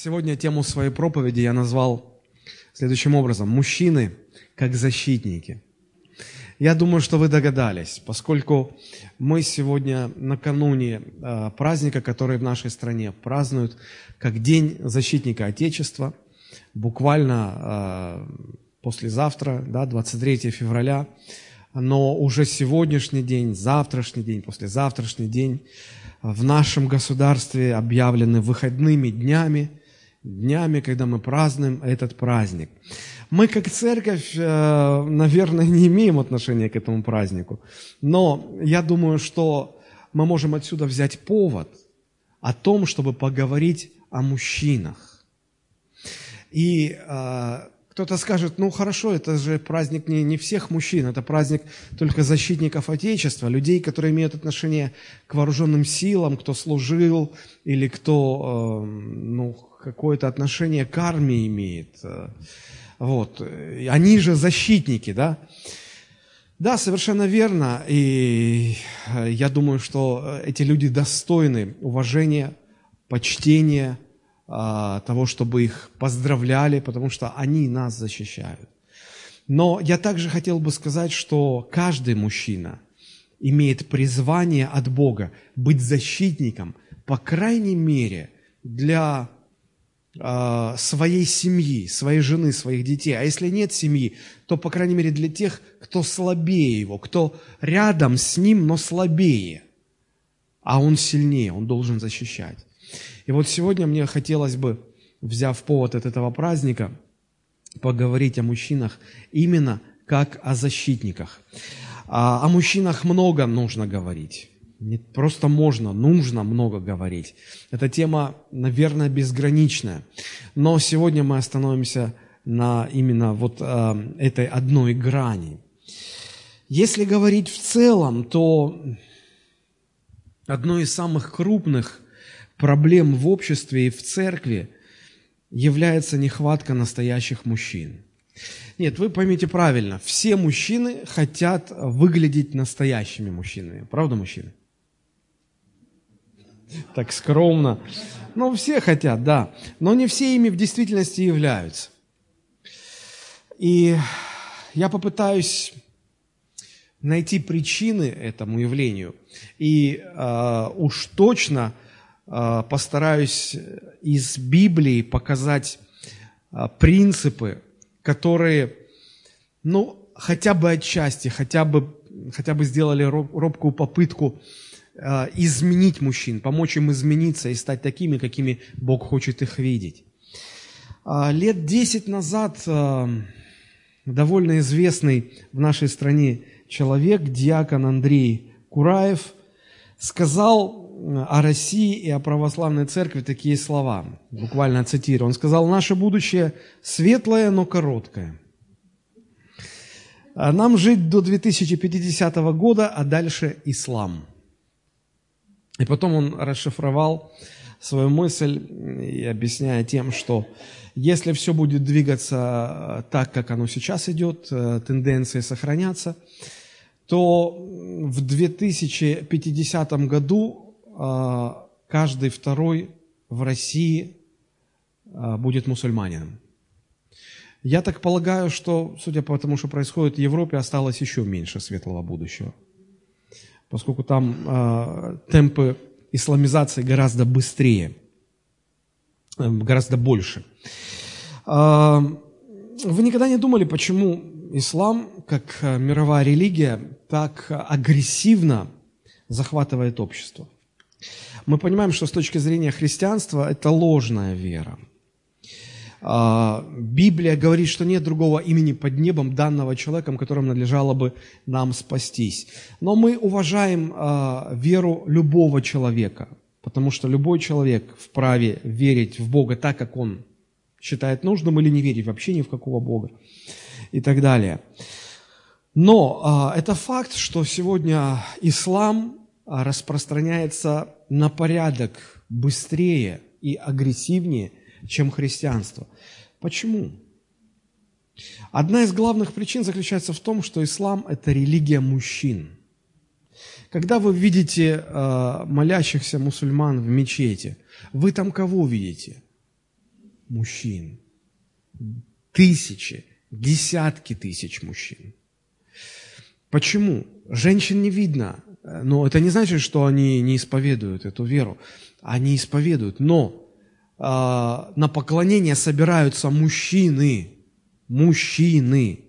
Сегодня тему своей проповеди я назвал следующим образом. Мужчины как защитники. Я думаю, что вы догадались, поскольку мы сегодня накануне э, праздника, который в нашей стране празднуют как День защитника Отечества, буквально э, послезавтра, да, 23 февраля, но уже сегодняшний день, завтрашний день, послезавтрашний день в нашем государстве объявлены выходными днями, днями, когда мы празднуем этот праздник. Мы, как церковь, э, наверное, не имеем отношения к этому празднику, но я думаю, что мы можем отсюда взять повод о том, чтобы поговорить о мужчинах. И э, кто-то скажет, ну хорошо, это же праздник не, не всех мужчин, это праздник только защитников Отечества, людей, которые имеют отношение к вооруженным силам, кто служил или кто э, ну, какое-то отношение к армии имеет. Вот. Они же защитники, да? Да, совершенно верно. И я думаю, что эти люди достойны уважения, почтения, того, чтобы их поздравляли, потому что они нас защищают. Но я также хотел бы сказать, что каждый мужчина имеет призвание от Бога быть защитником, по крайней мере, для э, своей семьи, своей жены, своих детей. А если нет семьи, то, по крайней мере, для тех, кто слабее его, кто рядом с ним, но слабее. А он сильнее, он должен защищать. И вот сегодня мне хотелось бы, взяв повод от этого праздника, поговорить о мужчинах именно как о защитниках. А, о мужчинах много нужно говорить. Не просто можно, нужно много говорить. Эта тема, наверное, безграничная. Но сегодня мы остановимся на именно вот э, этой одной грани. Если говорить в целом, то одной из самых крупных проблем в обществе и в церкви является нехватка настоящих мужчин. Нет, вы поймите правильно, все мужчины хотят выглядеть настоящими мужчинами. Правда, мужчины? Так скромно. Ну, все хотят, да. Но не все ими в действительности являются. И я попытаюсь найти причины этому явлению. И э, уж точно – а, постараюсь из Библии показать а, принципы, которые, ну, хотя бы отчасти, хотя бы, хотя бы сделали робкую попытку а, изменить мужчин, помочь им измениться и стать такими, какими Бог хочет их видеть. Лет десять назад довольно известный в нашей стране человек, диакон Андрей Кураев, сказал о России и о православной церкви такие слова, буквально цитирую. Он сказал, наше будущее светлое, но короткое. А нам жить до 2050 года, а дальше ислам. И потом он расшифровал свою мысль и объясняя тем, что если все будет двигаться так, как оно сейчас идет, э, тенденции сохранятся, то в 2050 году а, каждый второй в России будет мусульманином. Я так полагаю, что, судя по тому, что происходит в Европе, осталось еще меньше светлого будущего, поскольку там э, темпы исламизации гораздо быстрее, э, гораздо больше. Э, вы никогда не думали, почему ислам, как мировая религия, так агрессивно захватывает общество? мы понимаем, что с точки зрения христианства это ложная вера. А, Библия говорит, что нет другого имени под небом, данного человеком, которым надлежало бы нам спастись. Но мы уважаем а, веру любого человека, потому что любой человек вправе верить в Бога так, как он считает нужным, или не верить вообще ни в какого Бога и так далее. Но а, это факт, что сегодня ислам распространяется на порядок быстрее и агрессивнее, чем христианство. Почему? Одна из главных причин заключается в том, что ислам – это религия мужчин. Когда вы видите э, молящихся мусульман в мечети, вы там кого видите? мужчин. Тысячи, десятки тысяч мужчин. Почему? Женщин не видно, но это не значит, что они не исповедуют эту веру. Они исповедуют, но э, на поклонение собираются мужчины. Мужчины.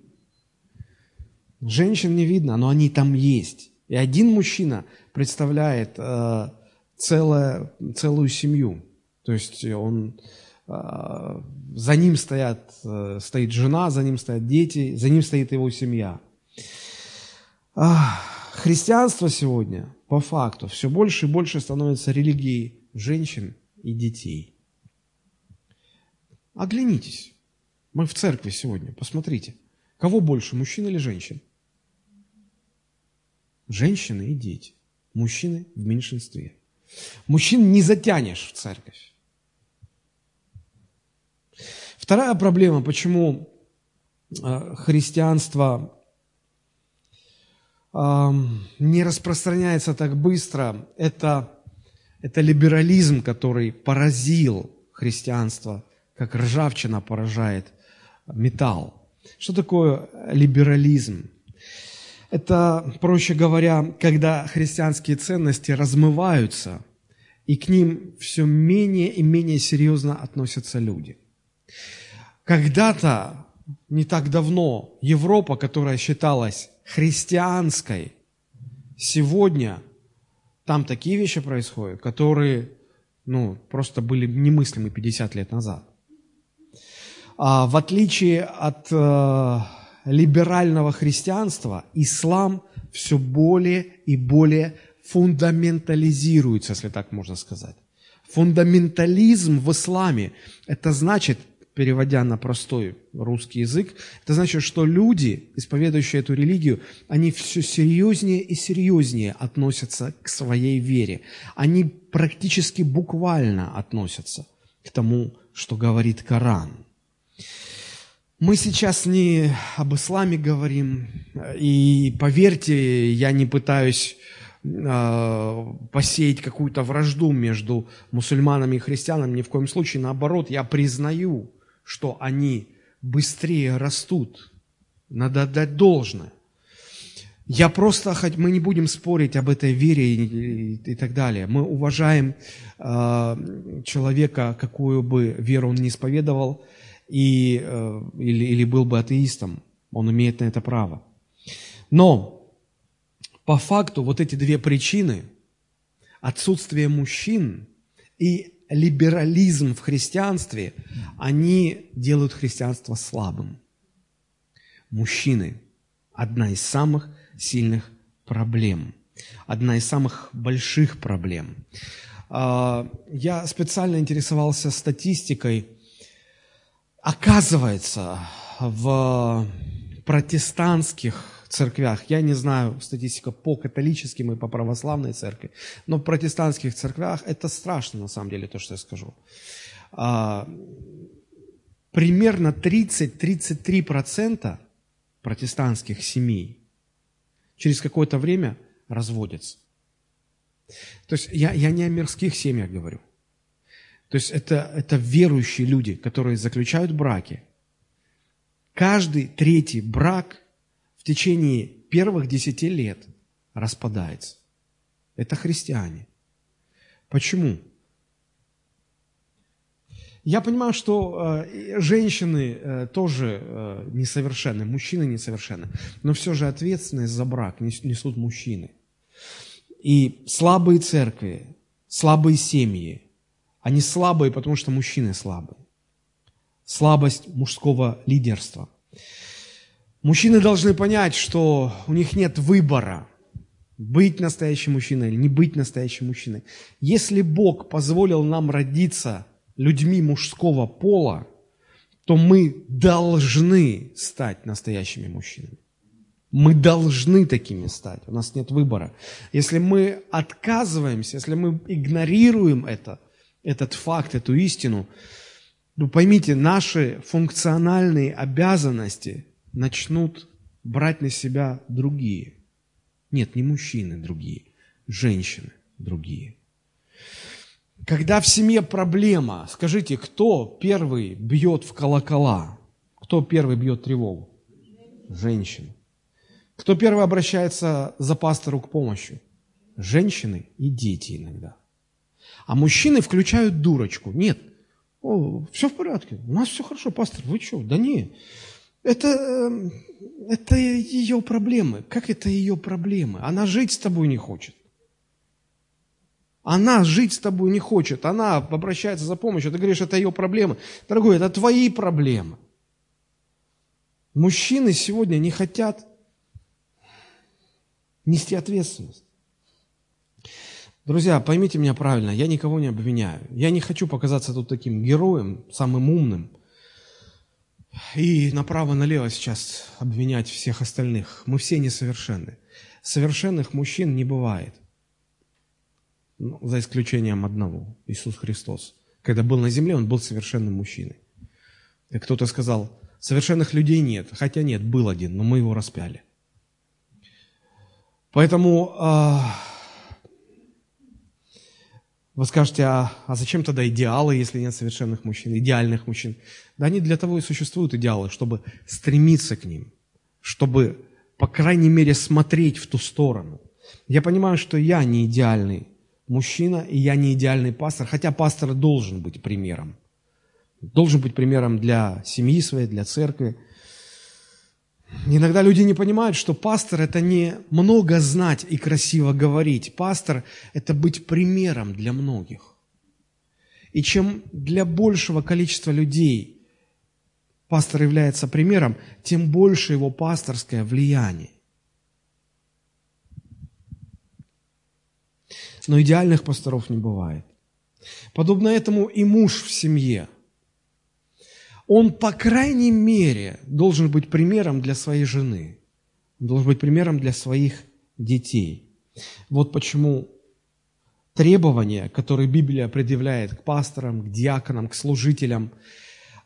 Женщин не видно, но они там есть. И один мужчина представляет э, целое, целую семью. То есть он, э, за ним стоят, э, стоит жена, за ним стоят дети, за ним стоит его семья. Христианство сегодня, по факту, все больше и больше становится религией женщин и детей. Оглянитесь. Мы в церкви сегодня, посмотрите. Кого больше, мужчин или женщин? Женщины и дети. Мужчины в меньшинстве. Мужчин не затянешь в церковь. Вторая проблема, почему э, христианство не распространяется так быстро, это, это либерализм, который поразил христианство, как ржавчина поражает металл. Что такое либерализм? Это, проще говоря, когда христианские ценности размываются, и к ним все менее и менее серьезно относятся люди. Когда-то, не так давно, Европа, которая считалась христианской, сегодня там такие вещи происходят, которые ну, просто были немыслимы 50 лет назад. А в отличие от э, либерального христианства, ислам все более и более фундаментализируется, если так можно сказать. Фундаментализм в исламе – это значит переводя на простой русский язык, это значит, что люди, исповедующие эту религию, они все серьезнее и серьезнее относятся к своей вере. Они практически буквально относятся к тому, что говорит Коран. Мы сейчас не об исламе говорим, и поверьте, я не пытаюсь э, посеять какую-то вражду между мусульманами и христианами, ни в коем случае, наоборот, я признаю, что они быстрее растут. Надо отдать должное. Я просто, хоть мы не будем спорить об этой вере и, и, и так далее. Мы уважаем э, человека, какую бы веру он ни исповедовал, и, э, или, или был бы атеистом. Он имеет на это право. Но по факту вот эти две причины, отсутствие мужчин и либерализм в христианстве, они делают христианство слабым. Мужчины – одна из самых сильных проблем, одна из самых больших проблем. А, я специально интересовался статистикой. Оказывается, в протестантских церквях, я не знаю статистика по католическим и по православной церкви, но в протестантских церквях это страшно на самом деле, то, что я скажу. А, примерно 30-33% протестантских семей через какое-то время разводятся. То есть я, я не о мирских семьях говорю. То есть это, это верующие люди, которые заключают браки. Каждый третий брак в течение первых десяти лет распадается. Это христиане. Почему? Я понимаю, что э, женщины э, тоже э, несовершенны, мужчины несовершенны, но все же ответственность за брак несут мужчины. И слабые церкви, слабые семьи, они слабые, потому что мужчины слабые. Слабость мужского лидерства – Мужчины должны понять, что у них нет выбора, быть настоящим мужчиной или не быть настоящим мужчиной. Если Бог позволил нам родиться людьми мужского пола, то мы должны стать настоящими мужчинами. Мы должны такими стать. У нас нет выбора. Если мы отказываемся, если мы игнорируем это, этот факт, эту истину, ну поймите, наши функциональные обязанности начнут брать на себя другие. Нет, не мужчины другие, женщины другие. Когда в семье проблема, скажите, кто первый бьет в колокола? Кто первый бьет тревогу? Женщина. Кто первый обращается за пастору к помощи? Женщины и дети иногда. А мужчины включают дурочку. Нет, о, все в порядке, у нас все хорошо, пастор, вы что? Да не, это, эм, это ее проблемы. Как это ее проблемы? Она жить с тобой не хочет. Она жить с тобой не хочет, она обращается за помощью, ты говоришь, это ее проблемы. Дорогой, это твои проблемы. Мужчины сегодня не хотят нести ответственность. Друзья, поймите меня правильно, я никого не обвиняю. Я не хочу показаться тут таким героем, самым умным. И направо-налево сейчас обвинять всех остальных. Мы все несовершенны. Совершенных мужчин не бывает. Ну, за исключением одного, Иисус Христос. Когда был на земле, Он был совершенным мужчиной. И кто-то сказал, совершенных людей нет. Хотя нет, был один, но мы его распяли. Поэтому э, вы скажете, а, а зачем тогда идеалы, если нет совершенных мужчин, идеальных мужчин? Да они для того и существуют, идеалы, чтобы стремиться к ним, чтобы, по крайней мере, смотреть в ту сторону. Я понимаю, что я не идеальный мужчина, и я не идеальный пастор, хотя пастор должен быть примером. Должен быть примером для семьи своей, для церкви – Иногда люди не понимают, что пастор – это не много знать и красиво говорить. Пастор – это быть примером для многих. И чем для большего количества людей пастор является примером, тем больше его пасторское влияние. Но идеальных пасторов не бывает. Подобно этому и муж в семье – он, по крайней мере, должен быть примером для своей жены, должен быть примером для своих детей. Вот почему требования, которые Библия предъявляет к пасторам, к диаконам, к служителям,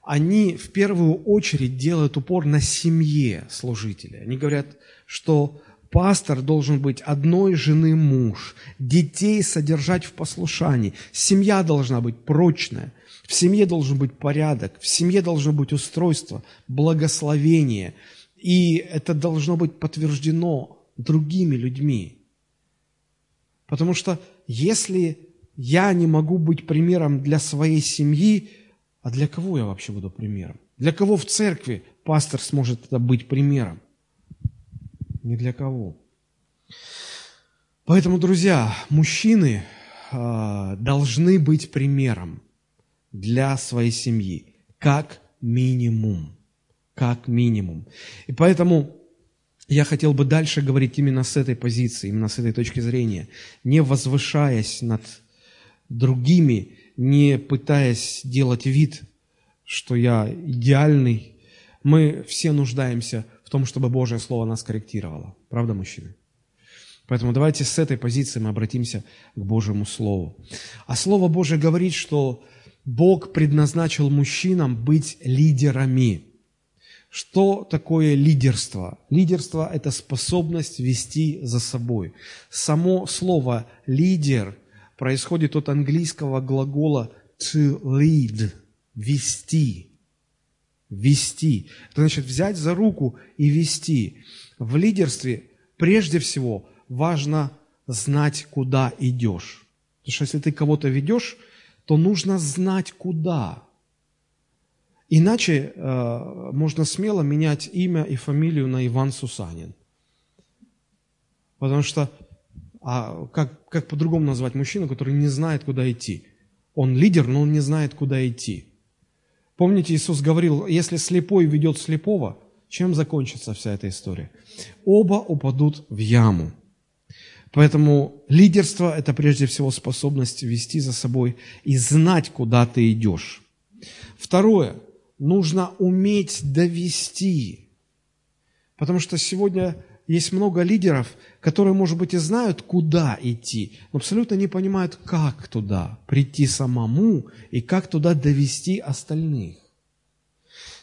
они в первую очередь делают упор на семье служителя. Они говорят, что пастор должен быть одной жены муж, детей содержать в послушании, семья должна быть прочная – в семье должен быть порядок, в семье должно быть устройство, благословение. И это должно быть подтверждено другими людьми. Потому что если я не могу быть примером для своей семьи, а для кого я вообще буду примером? Для кого в церкви пастор сможет это быть примером? Ни для кого. Поэтому, друзья, мужчины э, должны быть примером для своей семьи, как минимум. Как минимум. И поэтому я хотел бы дальше говорить именно с этой позиции, именно с этой точки зрения, не возвышаясь над другими, не пытаясь делать вид, что я идеальный. Мы все нуждаемся в том, чтобы Божье Слово нас корректировало. Правда, мужчины? Поэтому давайте с этой позиции мы обратимся к Божьему Слову. А Слово Божье говорит, что Бог предназначил мужчинам быть лидерами. Что такое лидерство? Лидерство – это способность вести за собой. Само слово «лидер» происходит от английского глагола to lead – вести. Вести. Это значит взять за руку и вести. В лидерстве прежде всего важно знать, куда идешь. Потому что если ты кого-то ведешь – то нужно знать куда. Иначе э, можно смело менять имя и фамилию на Иван Сусанин. Потому что а как, как по-другому назвать мужчину, который не знает, куда идти? Он лидер, но он не знает, куда идти. Помните, Иисус говорил, если слепой ведет слепого, чем закончится вся эта история? Оба упадут в яму. Поэтому лидерство – это прежде всего способность вести за собой и знать, куда ты идешь. Второе – нужно уметь довести. Потому что сегодня есть много лидеров, которые, может быть, и знают, куда идти, но абсолютно не понимают, как туда прийти самому и как туда довести остальных.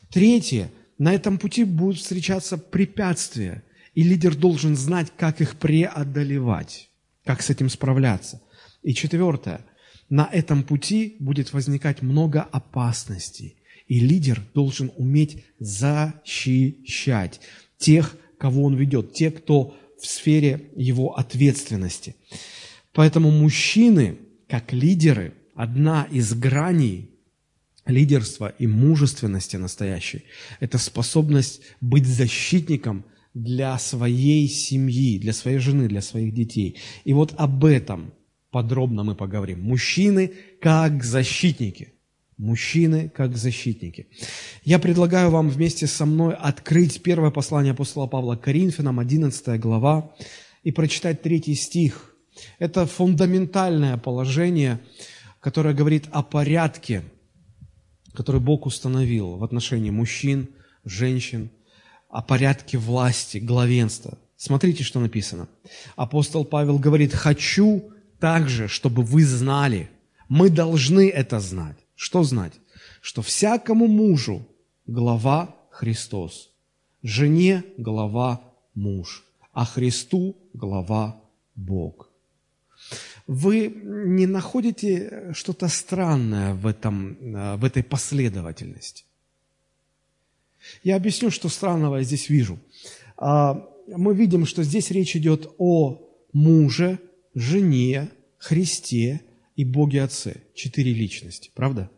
Третье – на этом пути будут встречаться препятствия – и лидер должен знать, как их преодолевать, как с этим справляться. И четвертое, на этом пути будет возникать много опасностей. И лидер должен уметь защищать тех, кого он ведет, те, кто в сфере его ответственности. Поэтому мужчины, как лидеры, одна из граней лидерства и мужественности настоящей – это способность быть защитником для своей семьи, для своей жены, для своих детей. И вот об этом подробно мы поговорим. Мужчины как защитники. Мужчины как защитники. Я предлагаю вам вместе со мной открыть первое послание апостола Павла к Коринфянам, 11 глава, и прочитать третий стих. Это фундаментальное положение, которое говорит о порядке, который Бог установил в отношении мужчин, женщин, о порядке власти, главенства. Смотрите, что написано. Апостол Павел говорит, хочу также, чтобы вы знали, мы должны это знать. Что знать? Что всякому мужу глава Христос, жене глава муж, а Христу глава Бог. Вы не находите что-то странное в, этом, э, в этой последовательности? Я объясню, что странного я здесь вижу. А, мы видим, что здесь речь идет о муже, жене, Христе и Боге Отце. Четыре личности, правда?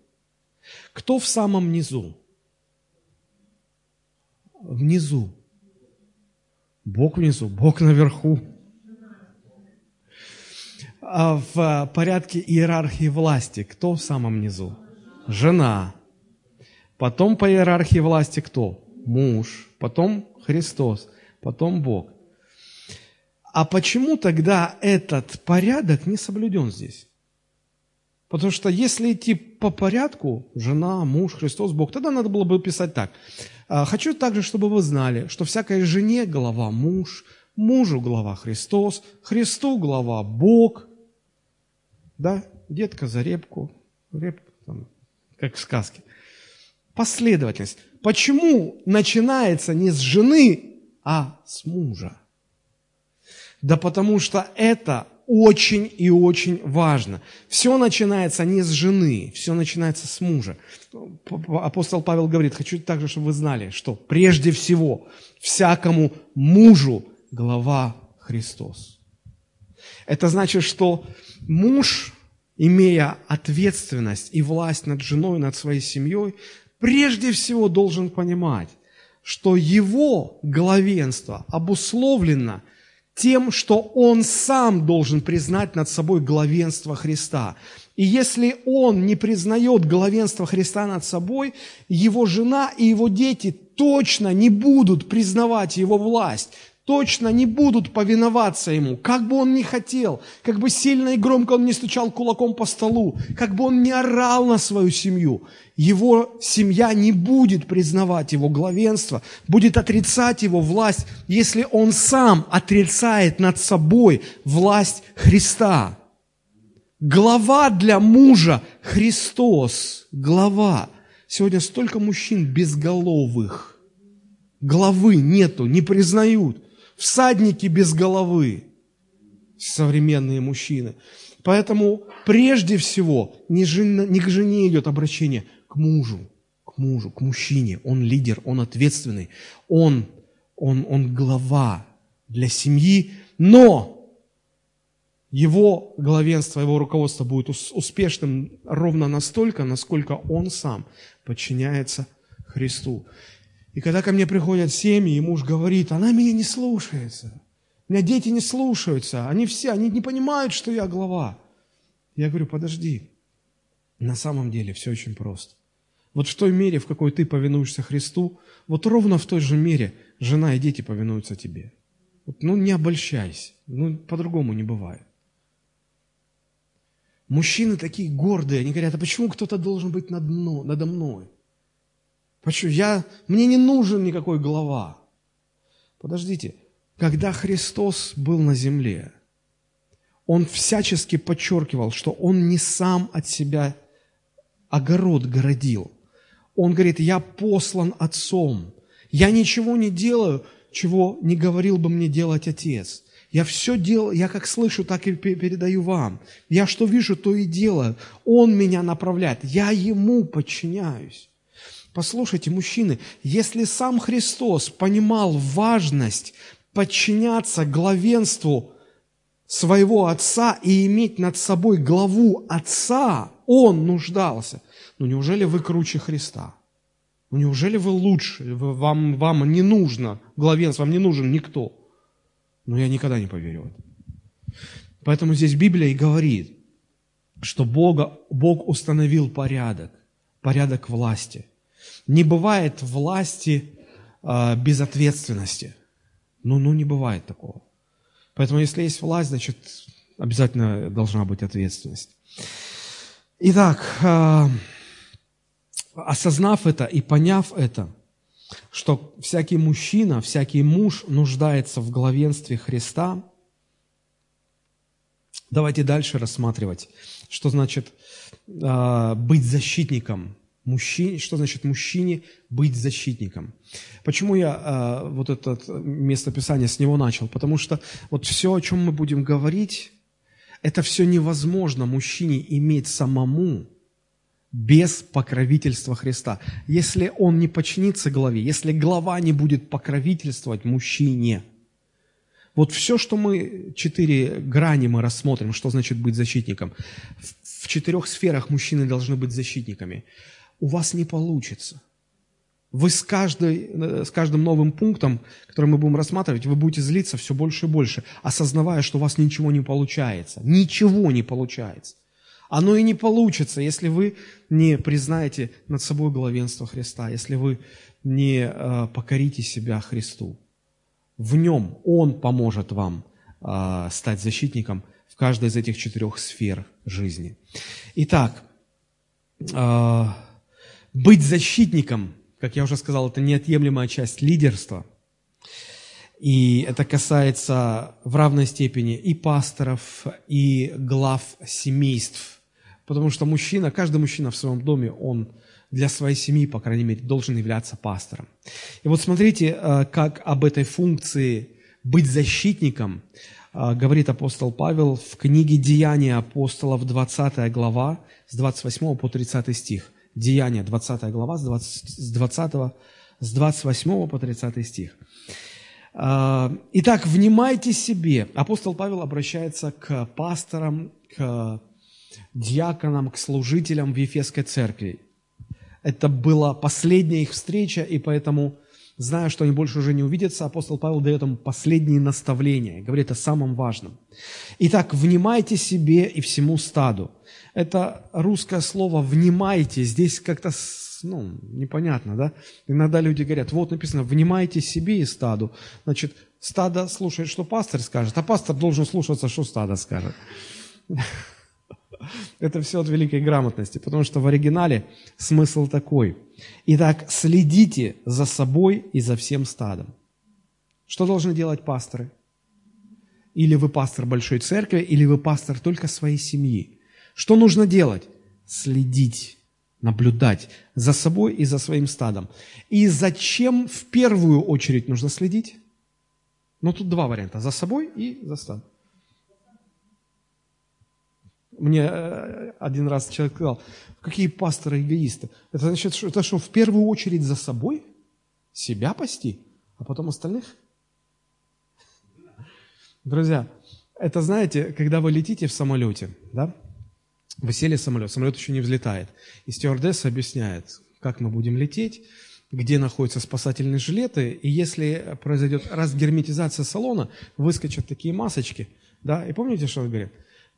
Кто в самом низу? Внизу. Бог внизу, Бог наверху а в порядке иерархии власти кто в самом низу? Жена. Потом по иерархии власти кто? Муж. Потом Христос. Потом Бог. А почему тогда этот порядок не соблюден здесь? Потому что если идти по порядку, жена, муж, Христос, Бог, тогда надо было бы писать так. «А, хочу также, чтобы вы знали, что всякой жене глава муж, мужу глава Христос, Христу глава Бог, да, детка за репку, репка там, как в сказке. Последовательность. Почему начинается не с жены, а с мужа? Да потому что это очень и очень важно. Все начинается не с жены, все начинается с мужа. Апостол Павел говорит, хочу также, чтобы вы знали, что прежде всего всякому мужу глава Христос. Это значит, что муж, имея ответственность и власть над женой, над своей семьей, прежде всего должен понимать, что его главенство обусловлено тем, что он сам должен признать над собой главенство Христа. И если он не признает главенство Христа над собой, его жена и его дети точно не будут признавать его власть, точно не будут повиноваться ему, как бы он ни хотел, как бы сильно и громко он не стучал кулаком по столу, как бы он не орал на свою семью. Его семья не будет признавать его главенство, будет отрицать его власть, если он сам отрицает над собой власть Христа. Глава для мужа – Христос, глава. Сегодня столько мужчин безголовых, главы нету, не признают всадники без головы, современные мужчины. Поэтому прежде всего не, жена, не к жене идет обращение, к мужу, к мужу, к мужчине. Он лидер, он ответственный, он, он, он глава для семьи, но его главенство, его руководство будет успешным ровно настолько, насколько он сам подчиняется Христу. И когда ко мне приходят семьи, и муж говорит, она меня не слушается, меня дети не слушаются, они все, они не понимают, что я глава. Я говорю, подожди, на самом деле все очень просто. Вот в той мере, в какой ты повинуешься Христу, вот ровно в той же мере жена и дети повинуются тебе. Вот, ну, не обольщайся, ну, по-другому не бывает. Мужчины такие гордые, они говорят, а почему кто-то должен быть надо мной? Почему? Я, мне не нужен никакой глава. Подождите, когда Христос был на земле, Он всячески подчеркивал, что Он не сам от себя огород городил. Он говорит, я послан Отцом. Я ничего не делаю, чего не говорил бы мне делать Отец. Я все делаю, я как слышу, так и передаю вам. Я что вижу, то и делаю. Он меня направляет. Я ему подчиняюсь. Послушайте, мужчины, если сам Христос понимал важность подчиняться главенству своего отца и иметь над собой главу отца, он нуждался. Ну неужели вы круче Христа? Ну неужели вы лучше? Вам, вам не нужно главенство, вам не нужен никто. Но я никогда не поверю в это. Поэтому здесь Библия и говорит, что Бога, Бог установил порядок, порядок власти. Не бывает власти э, без ответственности. Ну, ну, не бывает такого. Поэтому, если есть власть, значит, обязательно должна быть ответственность. Итак, э, осознав это и поняв это, что всякий мужчина, всякий муж нуждается в главенстве Христа, давайте дальше рассматривать, что значит э, быть защитником мужчине, что значит мужчине быть защитником. Почему я э, вот это местописание с него начал? Потому что вот все, о чем мы будем говорить, это все невозможно мужчине иметь самому без покровительства Христа. Если он не подчинится главе, если глава не будет покровительствовать мужчине, вот все, что мы, четыре грани мы рассмотрим, что значит быть защитником. В, четырех сферах мужчины должны быть защитниками у вас не получится. Вы с, каждой, с каждым новым пунктом, который мы будем рассматривать, вы будете злиться все больше и больше, осознавая, что у вас ничего не получается. Ничего не получается. Оно и не получится, если вы не признаете над собой главенство Христа, если вы не э, покорите себя Христу. В нем Он поможет вам э, стать защитником в каждой из этих четырех сфер жизни. Итак, э, быть защитником, как я уже сказал, это неотъемлемая часть лидерства. И это касается в равной степени и пасторов, и глав семейств. Потому что мужчина, каждый мужчина в своем доме, он для своей семьи, по крайней мере, должен являться пастором. И вот смотрите, э, как об этой функции быть защитником э, говорит апостол Павел в книге «Деяния апостолов», 20 глава, с 28 по 30 стих – Деяния, 20 глава, с 20, с 20, с 28 по 30 стих. А, итак, внимайте себе. Апостол Павел обращается к пасторам, к диаконам, к служителям в Ефесской церкви. Это была последняя их встреча, и поэтому, зная, что они больше уже не увидятся, апостол Павел дает им последние наставления, говорит о самом важном. Итак, внимайте себе и всему стаду – это русское слово «внимайте», здесь как-то ну, непонятно, да? Иногда люди говорят, вот написано, внимайте себе и стаду. Значит, стадо слушает, что пастор скажет, а пастор должен слушаться, что стадо скажет. Это все от великой грамотности, потому что в оригинале смысл такой. Итак, следите за собой и за всем стадом. Что должны делать пасторы? Или вы пастор большой церкви, или вы пастор только своей семьи. Что нужно делать? Следить, наблюдать за собой и за своим стадом. И зачем в первую очередь нужно следить? Ну, тут два варианта. За собой и за стадом. Мне э, один раз человек сказал, какие пасторы эгоисты. Это значит, что, это что, в первую очередь за собой? Себя пасти, а потом остальных? Друзья, это знаете, когда вы летите в самолете, да, вы сели в самолет, самолет еще не взлетает. И стюардесса объясняет, как мы будем лететь, где находятся спасательные жилеты, и если произойдет разгерметизация салона, выскочат такие масочки, да, и помните, что он говорит?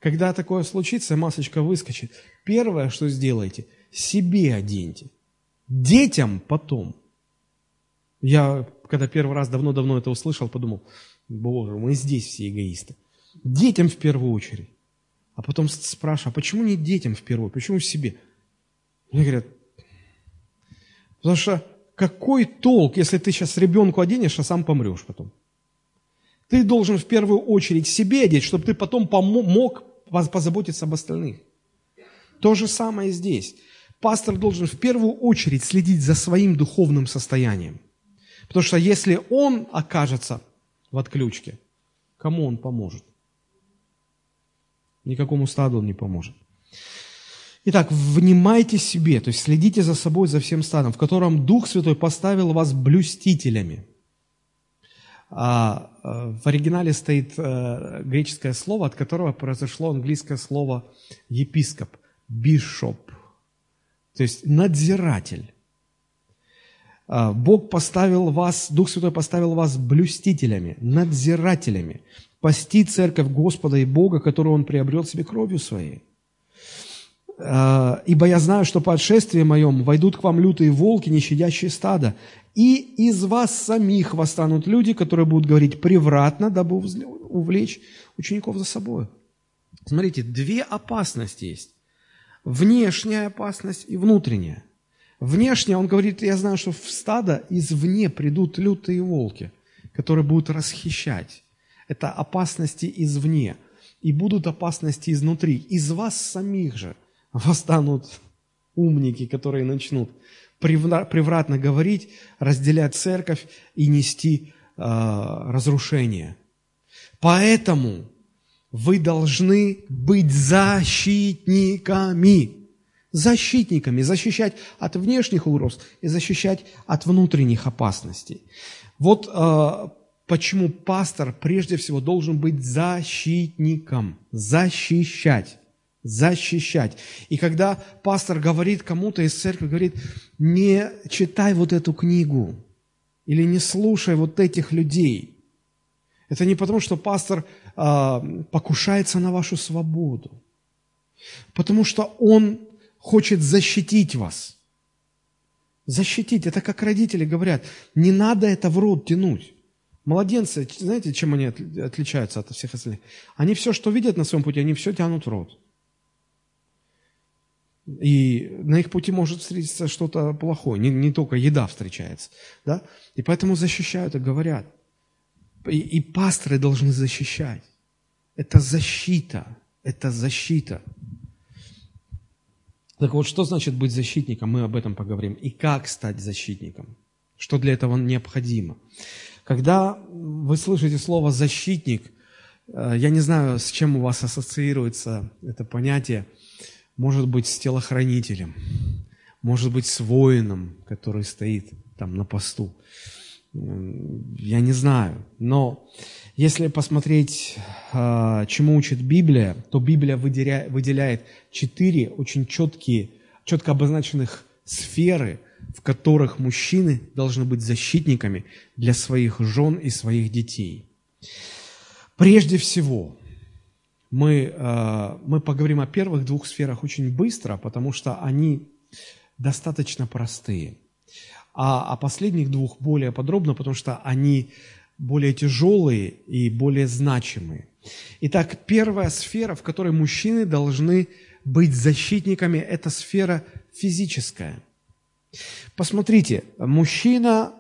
Когда такое случится, масочка выскочит. Первое, что сделайте, себе оденьте. Детям потом. Я, когда первый раз давно-давно это услышал, подумал, боже, мы здесь все эгоисты. Детям в первую очередь. А потом спрашиваю, а почему не детям в первую, почему себе? Мне говорят, потому что какой толк, если ты сейчас ребенку оденешь, а сам помрешь потом? Ты должен в первую очередь себе одеть, чтобы ты потом помог позаботиться об остальных. То же самое здесь. Пастор должен в первую очередь следить за своим духовным состоянием. Потому что если он окажется в отключке, Кому он поможет? Никакому стаду он не поможет. Итак, внимайте себе, то есть следите за собой, за всем стадом, в котором Дух Святой поставил вас блюстителями. А, а в оригинале стоит а, греческое слово, от которого произошло английское слово епископ, бишоп, то есть надзиратель. А, Бог поставил вас, Дух Святой поставил вас блюстителями, надзирателями, пасти церковь Господа и Бога, которую Он приобрел себе кровью своей. А, «Ибо я знаю, что по отшествии моем войдут к вам лютые волки, не щадящие стада, и из вас самих восстанут люди, которые будут говорить превратно, дабы увлечь учеников за собой». Смотрите, две опасности есть. Внешняя опасность и внутренняя. Внешняя, он говорит, я знаю, что в стадо извне придут лютые волки, которые будут расхищать. Это опасности извне. И будут опасности изнутри. Из вас самих же – восстанут умники, которые начнут превратно говорить, разделять церковь и нести э, разрушение. Поэтому вы должны быть защитниками. Защитниками, защищать от внешних угроз и защищать от внутренних опасностей. Вот э, почему пастор прежде всего должен быть защитником, защищать защищать. И когда пастор говорит кому-то из церкви, говорит, не читай вот эту книгу или не слушай вот этих людей. Это не потому, что пастор э, покушается на вашу свободу, потому что он хочет защитить вас. Защитить. Это как родители говорят, не надо это в рот тянуть. Младенцы, знаете, чем они отличаются от всех остальных? Они все, что видят на своем пути, они все тянут в рот. И на их пути может встретиться что-то плохое, не, не только еда встречается. Да? И поэтому защищают и говорят. И, и пасторы должны защищать. Это защита. Это защита. Так вот, что значит быть защитником? Мы об этом поговорим. И как стать защитником? Что для этого необходимо? Когда вы слышите слово «защитник», э, я не знаю, с чем у вас ассоциируется это понятие – может быть с телохранителем, может быть с воином, который стоит там на посту. Я не знаю. Но если посмотреть, а, чему учит Библия, то Библия выделяет четыре очень четкие, четко обозначенных сферы, в которых мужчины должны быть защитниками для своих жен и своих детей. Прежде всего, мы, э, мы поговорим о первых двух сферах очень быстро, потому что они достаточно простые. А о последних двух более подробно, потому что они более тяжелые и более значимые. Итак, первая сфера, в которой мужчины должны быть защитниками, это сфера физическая. Посмотрите, мужчина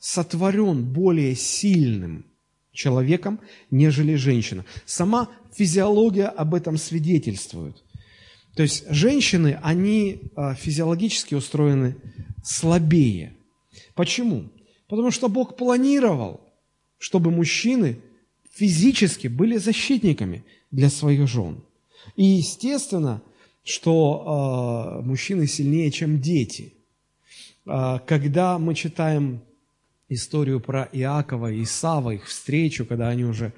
сотворен более сильным человеком, нежели женщина. Сама физиология об этом свидетельствует. То есть женщины, они а, физиологически устроены слабее. Почему? Потому что Бог планировал, чтобы мужчины физически были защитниками для своих жен. И естественно, что э, мужчины сильнее, чем дети. Э, когда мы читаем историю про Иакова и Исава, их встречу, когда они уже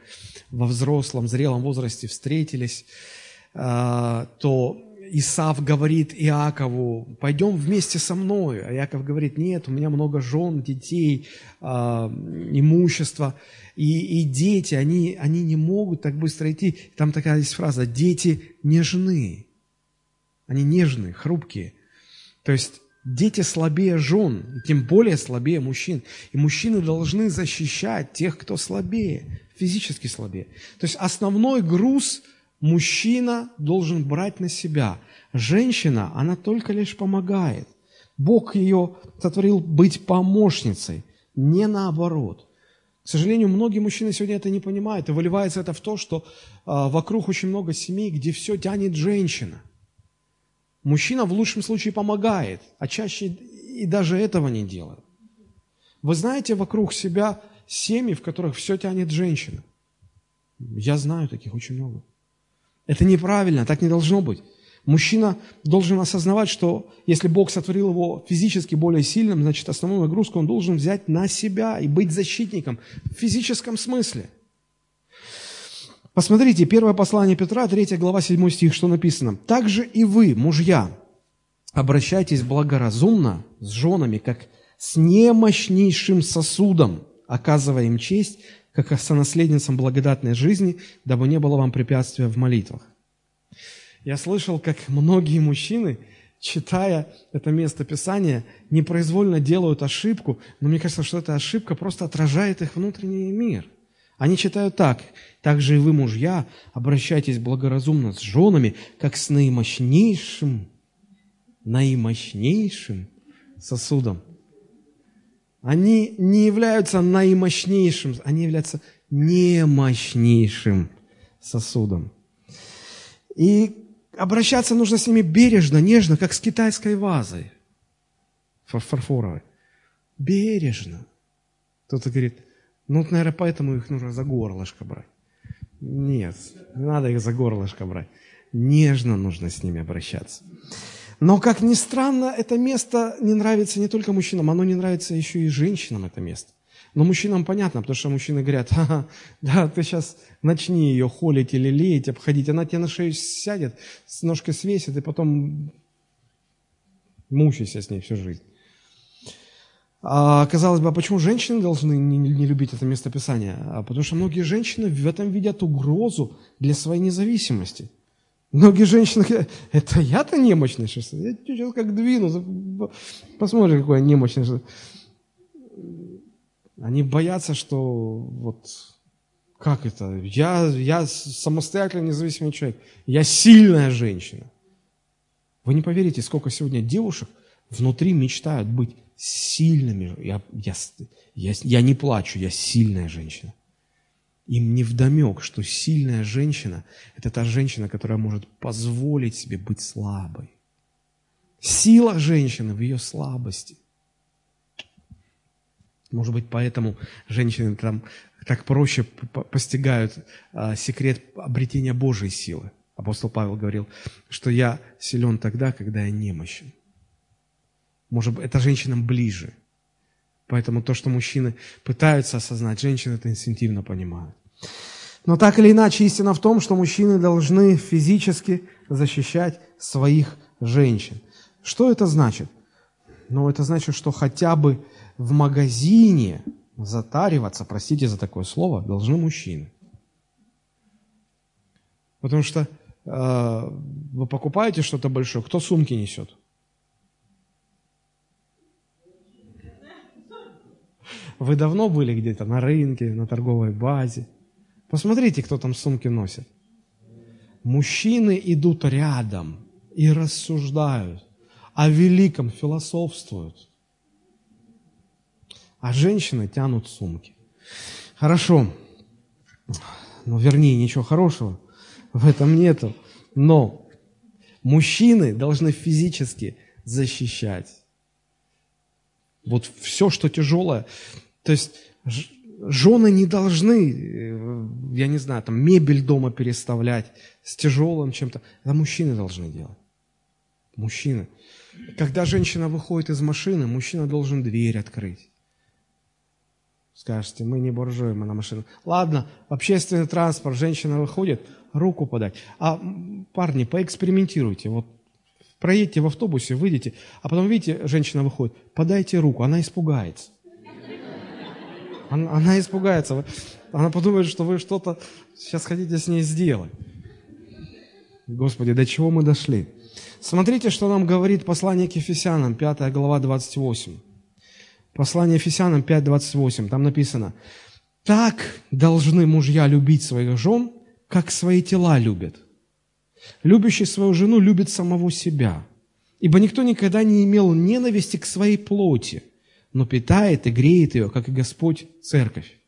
во взрослом, зрелом возрасте встретились, а, то Исав говорит Иакову, пойдем вместе со мной. А Иаков говорит, нет, у меня много жен, детей, а, имущества. И, и дети, они, они не могут так быстро идти. Там такая есть фраза, дети нежны. Они нежные, хрупкие. То есть Дети слабее жен, и тем более слабее мужчин. И мужчины должны защищать тех, кто слабее, физически слабее. То есть основной груз мужчина должен брать на себя. Женщина, она только лишь помогает. Бог ее сотворил быть помощницей, не наоборот. К сожалению, многие мужчины сегодня это не понимают, и выливается это в то, что а, вокруг очень много семей, где все тянет женщина – Мужчина в лучшем случае помогает, а чаще и даже этого не делает. Вы знаете вокруг себя семьи, в которых все тянет женщина. Я знаю таких очень много. Это неправильно, так не должно быть. Мужчина должен осознавать, что если Бог сотворил его физически более сильным, значит, основную нагрузку он должен взять на себя и быть защитником в физическом смысле. Посмотрите, первое послание Петра, 3 глава, 7 стих, что написано. «Также и вы, мужья, обращайтесь благоразумно с женами, как с немощнейшим сосудом, оказывая им честь, как сонаследницам благодатной жизни, дабы не было вам препятствия в молитвах». Я слышал, как многие мужчины, читая это место Писания, непроизвольно делают ошибку, но мне кажется, что эта ошибка просто отражает их внутренний мир. Они читают так, «Также и вы, мужья, обращайтесь благоразумно с женами, как с наимощнейшим, наимощнейшим сосудом». Они не являются наимощнейшим, они являются немощнейшим сосудом. И обращаться нужно с ними бережно, нежно, как с китайской вазой фарфоровой. Бережно. Кто-то говорит, ну, наверное, поэтому их нужно за горлышко брать. Нет, не надо их за горлышко брать. Нежно нужно с ними обращаться. Но, как ни странно, это место не нравится не только мужчинам, оно не нравится еще и женщинам, это место. Но мужчинам понятно, потому что мужчины говорят, ага, да, ты сейчас начни ее холить или леять, обходить, она тебе на шею сядет, с ножкой свесит, и потом мучайся с ней всю жизнь. А, казалось бы, а почему женщины должны не, любить это местописание? А потому что многие женщины в этом видят угрозу для своей независимости. Многие женщины говорят, это я-то немощный, что я сейчас как двину, посмотрим, какой я немощный. Они боятся, что вот как это? Я, я самостоятельно независимый человек. Я сильная женщина. Вы не поверите, сколько сегодня девушек внутри мечтают быть сильными. Я, я, я, я не плачу, я сильная женщина. Им не вдомек, что сильная женщина – это та женщина, которая может позволить себе быть слабой. Сила женщины в ее слабости. Может быть, поэтому женщины там так проще постигают а, секрет обретения Божьей силы. Апостол Павел говорил, что я силен тогда, когда я немощен. Может быть, это женщинам ближе. Поэтому то, что мужчины пытаются осознать, женщины это инстинктивно понимают. Но так или иначе, истина в том, что мужчины должны физически защищать своих женщин. Что это значит? Ну, это значит, что хотя бы в магазине затариваться, простите за такое слово, должны мужчины. Потому что э, вы покупаете что-то большое, кто сумки несет? Вы давно были где-то на рынке, на торговой базе? Посмотрите, кто там сумки носит. Мужчины идут рядом и рассуждают, о великом философствуют – а женщины тянут сумки. Хорошо. Ну, вернее, ничего хорошего в этом нету. Но мужчины должны физически защищать. Вот все, что тяжелое. То есть жены не должны, э, я не знаю, там мебель дома переставлять с тяжелым чем-то. Это мужчины должны делать. Мужчины. Когда женщина выходит из машины, мужчина должен дверь открыть. Скажете, мы не буржуи, мы на машину. Ладно, общественный транспорт, женщина выходит, руку подать. А парни, поэкспериментируйте. Вот проедьте в автобусе, выйдите, а потом видите, женщина выходит, подайте руку, она испугается. Она, она испугается. Она подумает, что вы что-то сейчас хотите с ней сделать. Господи, до чего мы дошли? Смотрите, что нам говорит послание к Ефесянам, 5 глава, 28. Послание Ефесянам 5.28, там написано, «Так должны мужья любить своих жен, как свои тела любят. Любящий свою жену любит самого себя, ибо никто никогда не имел ненависти к своей плоти, но питает и греет ее, как и Господь, церковь».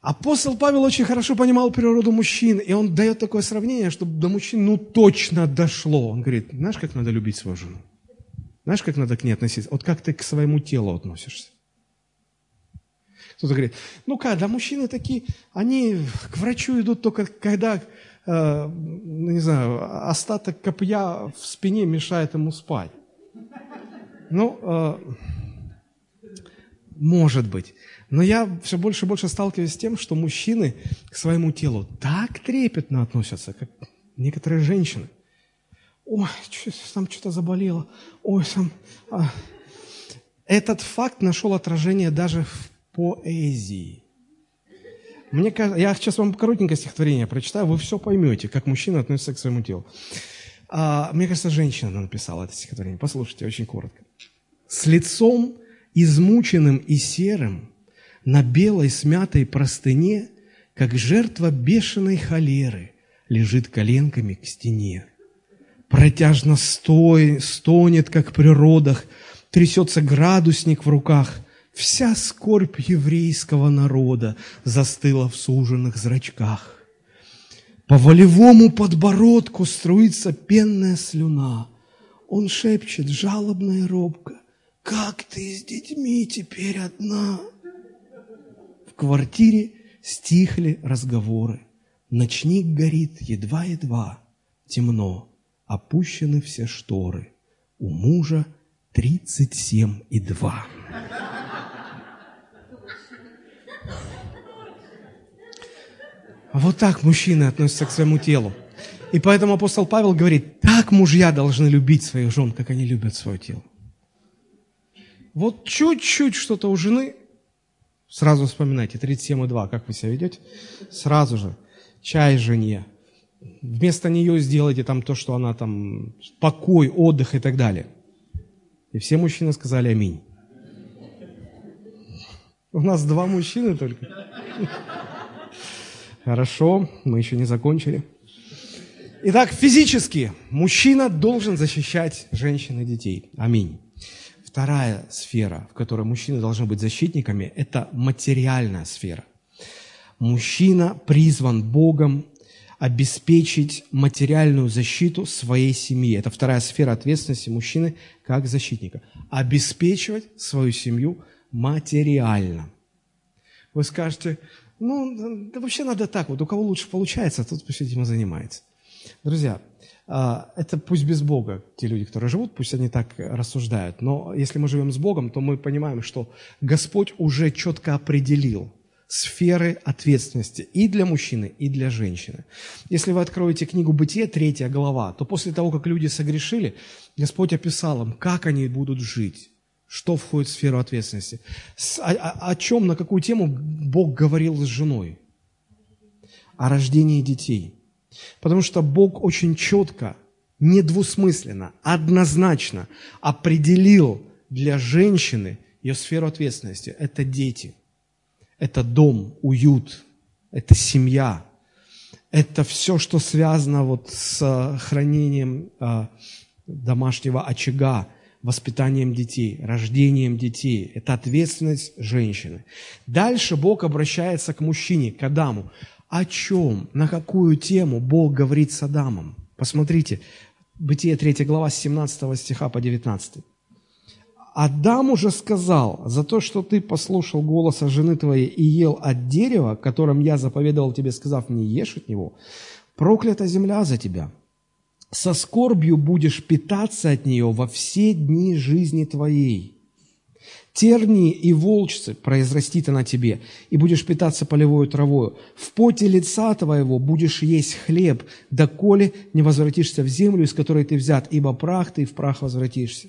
Апостол Павел очень хорошо понимал природу мужчин, и он дает такое сравнение, чтобы до мужчин ну точно дошло. Он говорит, знаешь, как надо любить свою жену? Знаешь, как надо к ней относиться? Вот как ты к своему телу относишься. Кто-то говорит, ну как, да мужчины такие, они к врачу идут только когда, не знаю, остаток копья в спине мешает ему спать. Ну, э, может быть. Но я все больше и больше сталкиваюсь с тем, что мужчины к своему телу так трепетно относятся, как некоторые женщины. Ой, там что-то заболело. Ой, сам... А. Этот факт нашел отражение даже в поэзии. Мне кажется, я сейчас вам коротенькое стихотворение прочитаю, вы все поймете, как мужчина относится к своему телу. А, мне кажется, женщина написала это стихотворение. Послушайте, очень коротко. С лицом измученным и серым, на белой смятой простыне, как жертва бешеной холеры, лежит коленками к стене. Протяжно стой, стонет, как при родах, трясется градусник в руках. Вся скорбь еврейского народа застыла в суженных зрачках. По волевому подбородку струится пенная слюна. Он шепчет жалобно и робко, «Как ты с детьми теперь одна?» В квартире стихли разговоры. Ночник горит едва-едва, темно, опущены все шторы. У мужа тридцать семь и два. Вот так мужчины относятся к своему телу. И поэтому апостол Павел говорит, так мужья должны любить своих жен, как они любят свое тело. Вот чуть-чуть что-то у жены, сразу вспоминайте, 37,2, как вы себя ведете, сразу же, чай жене, вместо нее сделайте там то, что она там, покой, отдых и так далее. И все мужчины сказали аминь. У нас два мужчины только. Хорошо, мы еще не закончили. Итак, физически мужчина должен защищать женщин и детей. Аминь. Вторая сфера, в которой мужчины должны быть защитниками, это материальная сфера. Мужчина призван Богом обеспечить материальную защиту своей семьи. Это вторая сфера ответственности мужчины как защитника. Обеспечивать свою семью материально. Вы скажете, ну, да вообще надо так, вот у кого лучше получается, тот пусть этим и занимается. Друзья, а, это пусть без Бога, те люди, которые живут, пусть они так рассуждают. Но если мы живем с Богом, то мы понимаем, что Господь уже четко определил сферы ответственности и для мужчины, и для женщины. Если вы откроете книгу «Бытие», третья глава, то после того, как люди согрешили, Господь описал им, как они будут жить, что входит в сферу ответственности. О, о, о чем, на какую тему Бог говорил с женой? О рождении детей. Потому что Бог очень четко, недвусмысленно, однозначно определил для женщины ее сферу ответственности. Это дети, это дом, уют, это семья, это все, что связано вот с хранением а, домашнего очага, воспитанием детей, рождением детей. Это ответственность женщины. Дальше Бог обращается к мужчине, к Адаму. О чем, на какую тему Бог говорит с Адамом? Посмотрите, Бытие 3 глава с 17 стиха по 19. Адам уже сказал, за то, что ты послушал голоса жены твоей и ел от дерева, которым я заповедовал тебе, сказав, не ешь от него, проклята земля за тебя со скорбью будешь питаться от нее во все дни жизни твоей. Тернии и волчцы произрастит она тебе, и будешь питаться полевой травою. В поте лица твоего будешь есть хлеб, доколе не возвратишься в землю, из которой ты взят, ибо прах ты и в прах возвратишься.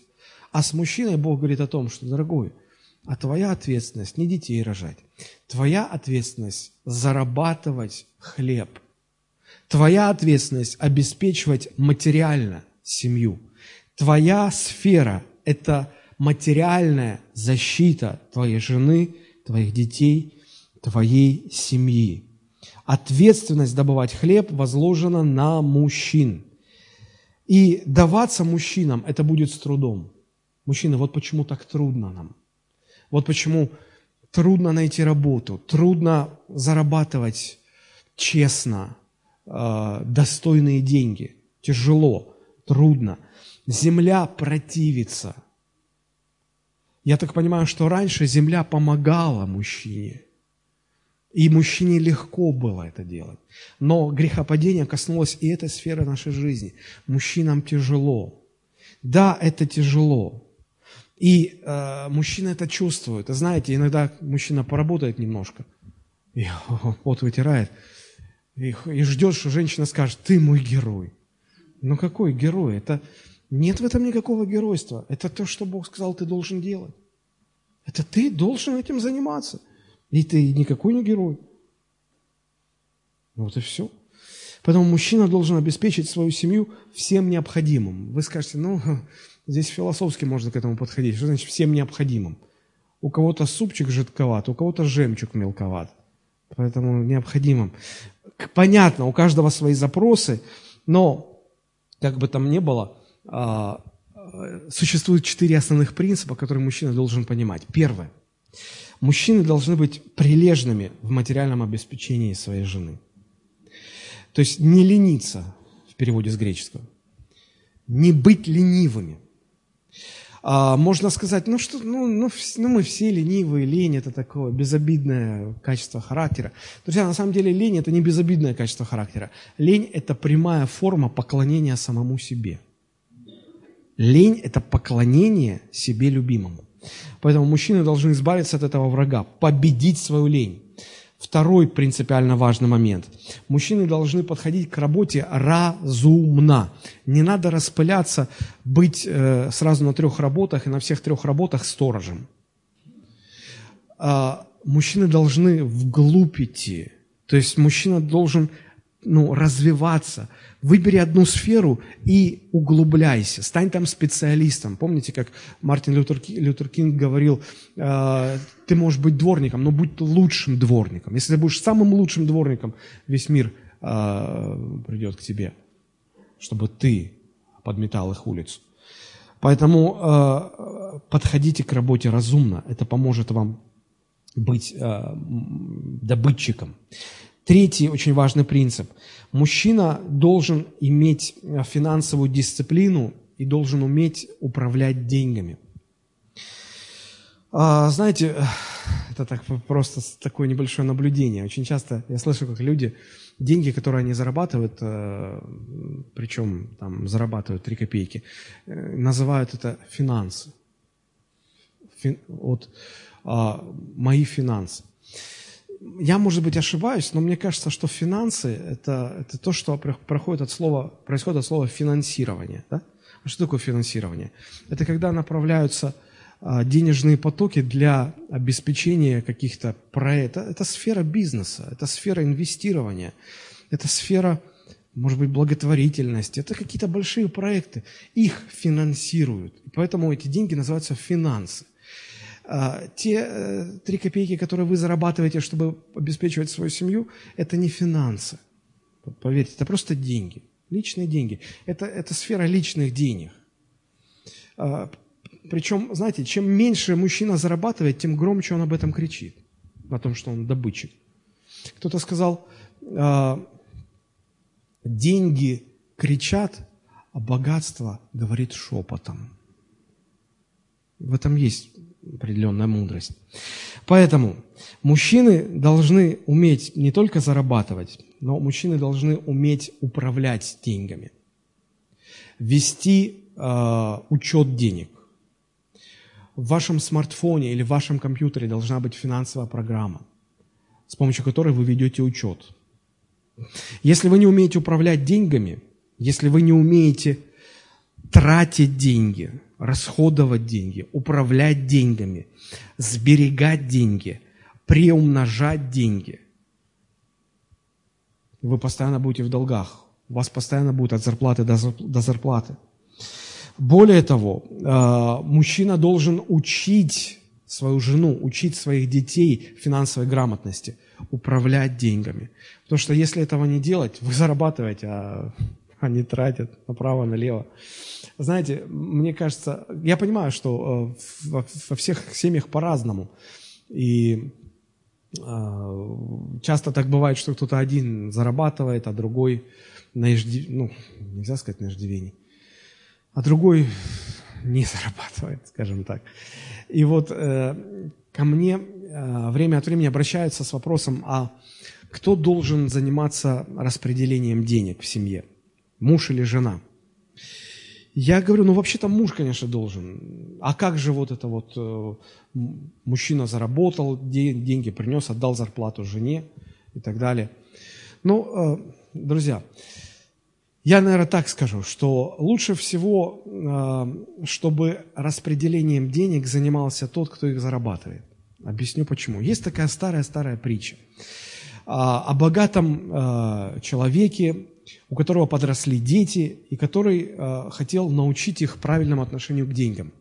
А с мужчиной Бог говорит о том, что, дорогой, а твоя ответственность не детей рожать. Твоя ответственность зарабатывать хлеб – Твоя ответственность – обеспечивать материально семью. Твоя сфера – это материальная защита твоей жены, твоих детей, твоей семьи. Ответственность добывать хлеб возложена на мужчин. И даваться мужчинам это будет с трудом. Мужчины, вот почему так трудно нам. Вот почему трудно найти работу, трудно зарабатывать честно, достойные деньги. Тяжело, трудно. Земля противится. Я так понимаю, что раньше земля помогала мужчине. И мужчине легко было это делать. Но грехопадение коснулось и этой сферы нашей жизни. Мужчинам тяжело. Да, это тяжело. И э, мужчина это чувствует. Знаете, иногда мужчина поработает немножко, и пот вытирает, и, и ждет, что женщина скажет, ты мой герой. Ну какой герой? Это нет в этом никакого геройства. Это то, что Бог сказал, ты должен делать. Это ты должен этим заниматься. И ты никакой не герой. Вот и все. Поэтому мужчина должен обеспечить свою семью всем необходимым. Вы скажете, ну, здесь философски можно к этому подходить. Что значит всем необходимым? У кого-то супчик жидковат, у кого-то жемчуг мелковат. Поэтому необходимым. Понятно, у каждого свои запросы, но, как бы там ни было, а, существует четыре основных принципа, которые мужчина должен понимать. Первое. Мужчины должны быть прилежными в материальном обеспечении своей жены. То есть не лениться, в переводе с греческого. Не быть ленивыми. А, можно сказать, ну что, ну, ну, ну мы все ленивые, лень это такое безобидное качество характера. Друзья, на самом деле лень это не безобидное качество характера. Лень это прямая форма поклонения самому себе. Лень это поклонение себе любимому. Поэтому мужчины должны избавиться от этого врага, победить свою лень. Второй принципиально важный момент. Мужчины должны подходить к работе разумно. Не надо распыляться, быть э, сразу на трех работах и на всех трех работах сторожем. А, мужчины должны вглубь идти. То есть мужчина должен ну, развиваться. Выбери одну сферу и углубляйся, стань там специалистом. Помните, как Мартин Лютер, Лютер Кинг говорил, э, ты можешь быть дворником, но будь лучшим дворником. Если ты будешь самым лучшим дворником, весь мир э, придет к тебе, чтобы ты подметал их улицу. Поэтому э, подходите к работе разумно, это поможет вам быть э, добытчиком. Третий очень важный принцип. Мужчина должен иметь э, финансовую дисциплину и должен уметь управлять деньгами. А, знаете, э, это так просто такое небольшое наблюдение. Очень часто я слышу, как люди деньги, которые они зарабатывают, э, причем там зарабатывают 3 копейки, называют это финансы. Фин, вот а, мои финансы я, может быть, ошибаюсь, но мне кажется, что финансы это, это то, что проходит от слова, происходит от слова финансирование. Да? А что такое финансирование? Это когда направляются а, денежные потоки для обеспечения каких-то проектов. Это сфера бизнеса, это сфера инвестирования, это сфера, может быть, благотворительности, это какие-то большие проекты. Их финансируют. Поэтому эти деньги называются финансы. А, те э, три копейки, которые вы зарабатываете, чтобы обеспечивать свою семью, это не финансы. Поверьте, это просто деньги, личные деньги. Это, это сфера личных денег. А, причем, знаете, чем меньше мужчина зарабатывает, тем громче он об этом кричит, о том, что он добытчик. Кто-то сказал, а, деньги кричат, а богатство говорит шепотом. В этом есть определенная мудрость. Поэтому мужчины должны уметь не только зарабатывать, но мужчины должны уметь управлять деньгами, вести э, учет денег. В вашем смартфоне или в вашем компьютере должна быть финансовая программа, с помощью которой вы ведете учет. Если вы не умеете управлять деньгами, если вы не умеете тратить деньги, расходовать деньги, управлять деньгами, сберегать деньги, приумножать деньги. Вы постоянно будете в долгах. У вас постоянно будет от зарплаты до зарплаты. Более того, э, мужчина должен учить свою жену, учить своих детей финансовой грамотности, управлять деньгами. Потому что если этого не делать, вы зарабатываете, а они тратят направо-налево. Знаете, мне кажется, я понимаю, что э, во всех семьях по-разному. И э, часто так бывает, что кто-то один зарабатывает, а другой на ижди... ну, нельзя сказать на иждивении, а другой не зарабатывает, скажем так. И вот э, ко мне время от времени обращаются с вопросом, а кто должен заниматься распределением денег в семье? Муж или жена? Я говорю, ну вообще-то муж, конечно, должен. А как же вот это вот э, мужчина заработал, деньги принес, отдал зарплату жене и так далее. Ну, э, друзья, я, наверное, так скажу, что лучше всего, э, чтобы распределением денег занимался тот, кто их зарабатывает. Объясню почему. Есть такая старая-старая притча о богатом человеке, у которого подросли дети, и который э, хотел научить их правильному отношению к деньгам.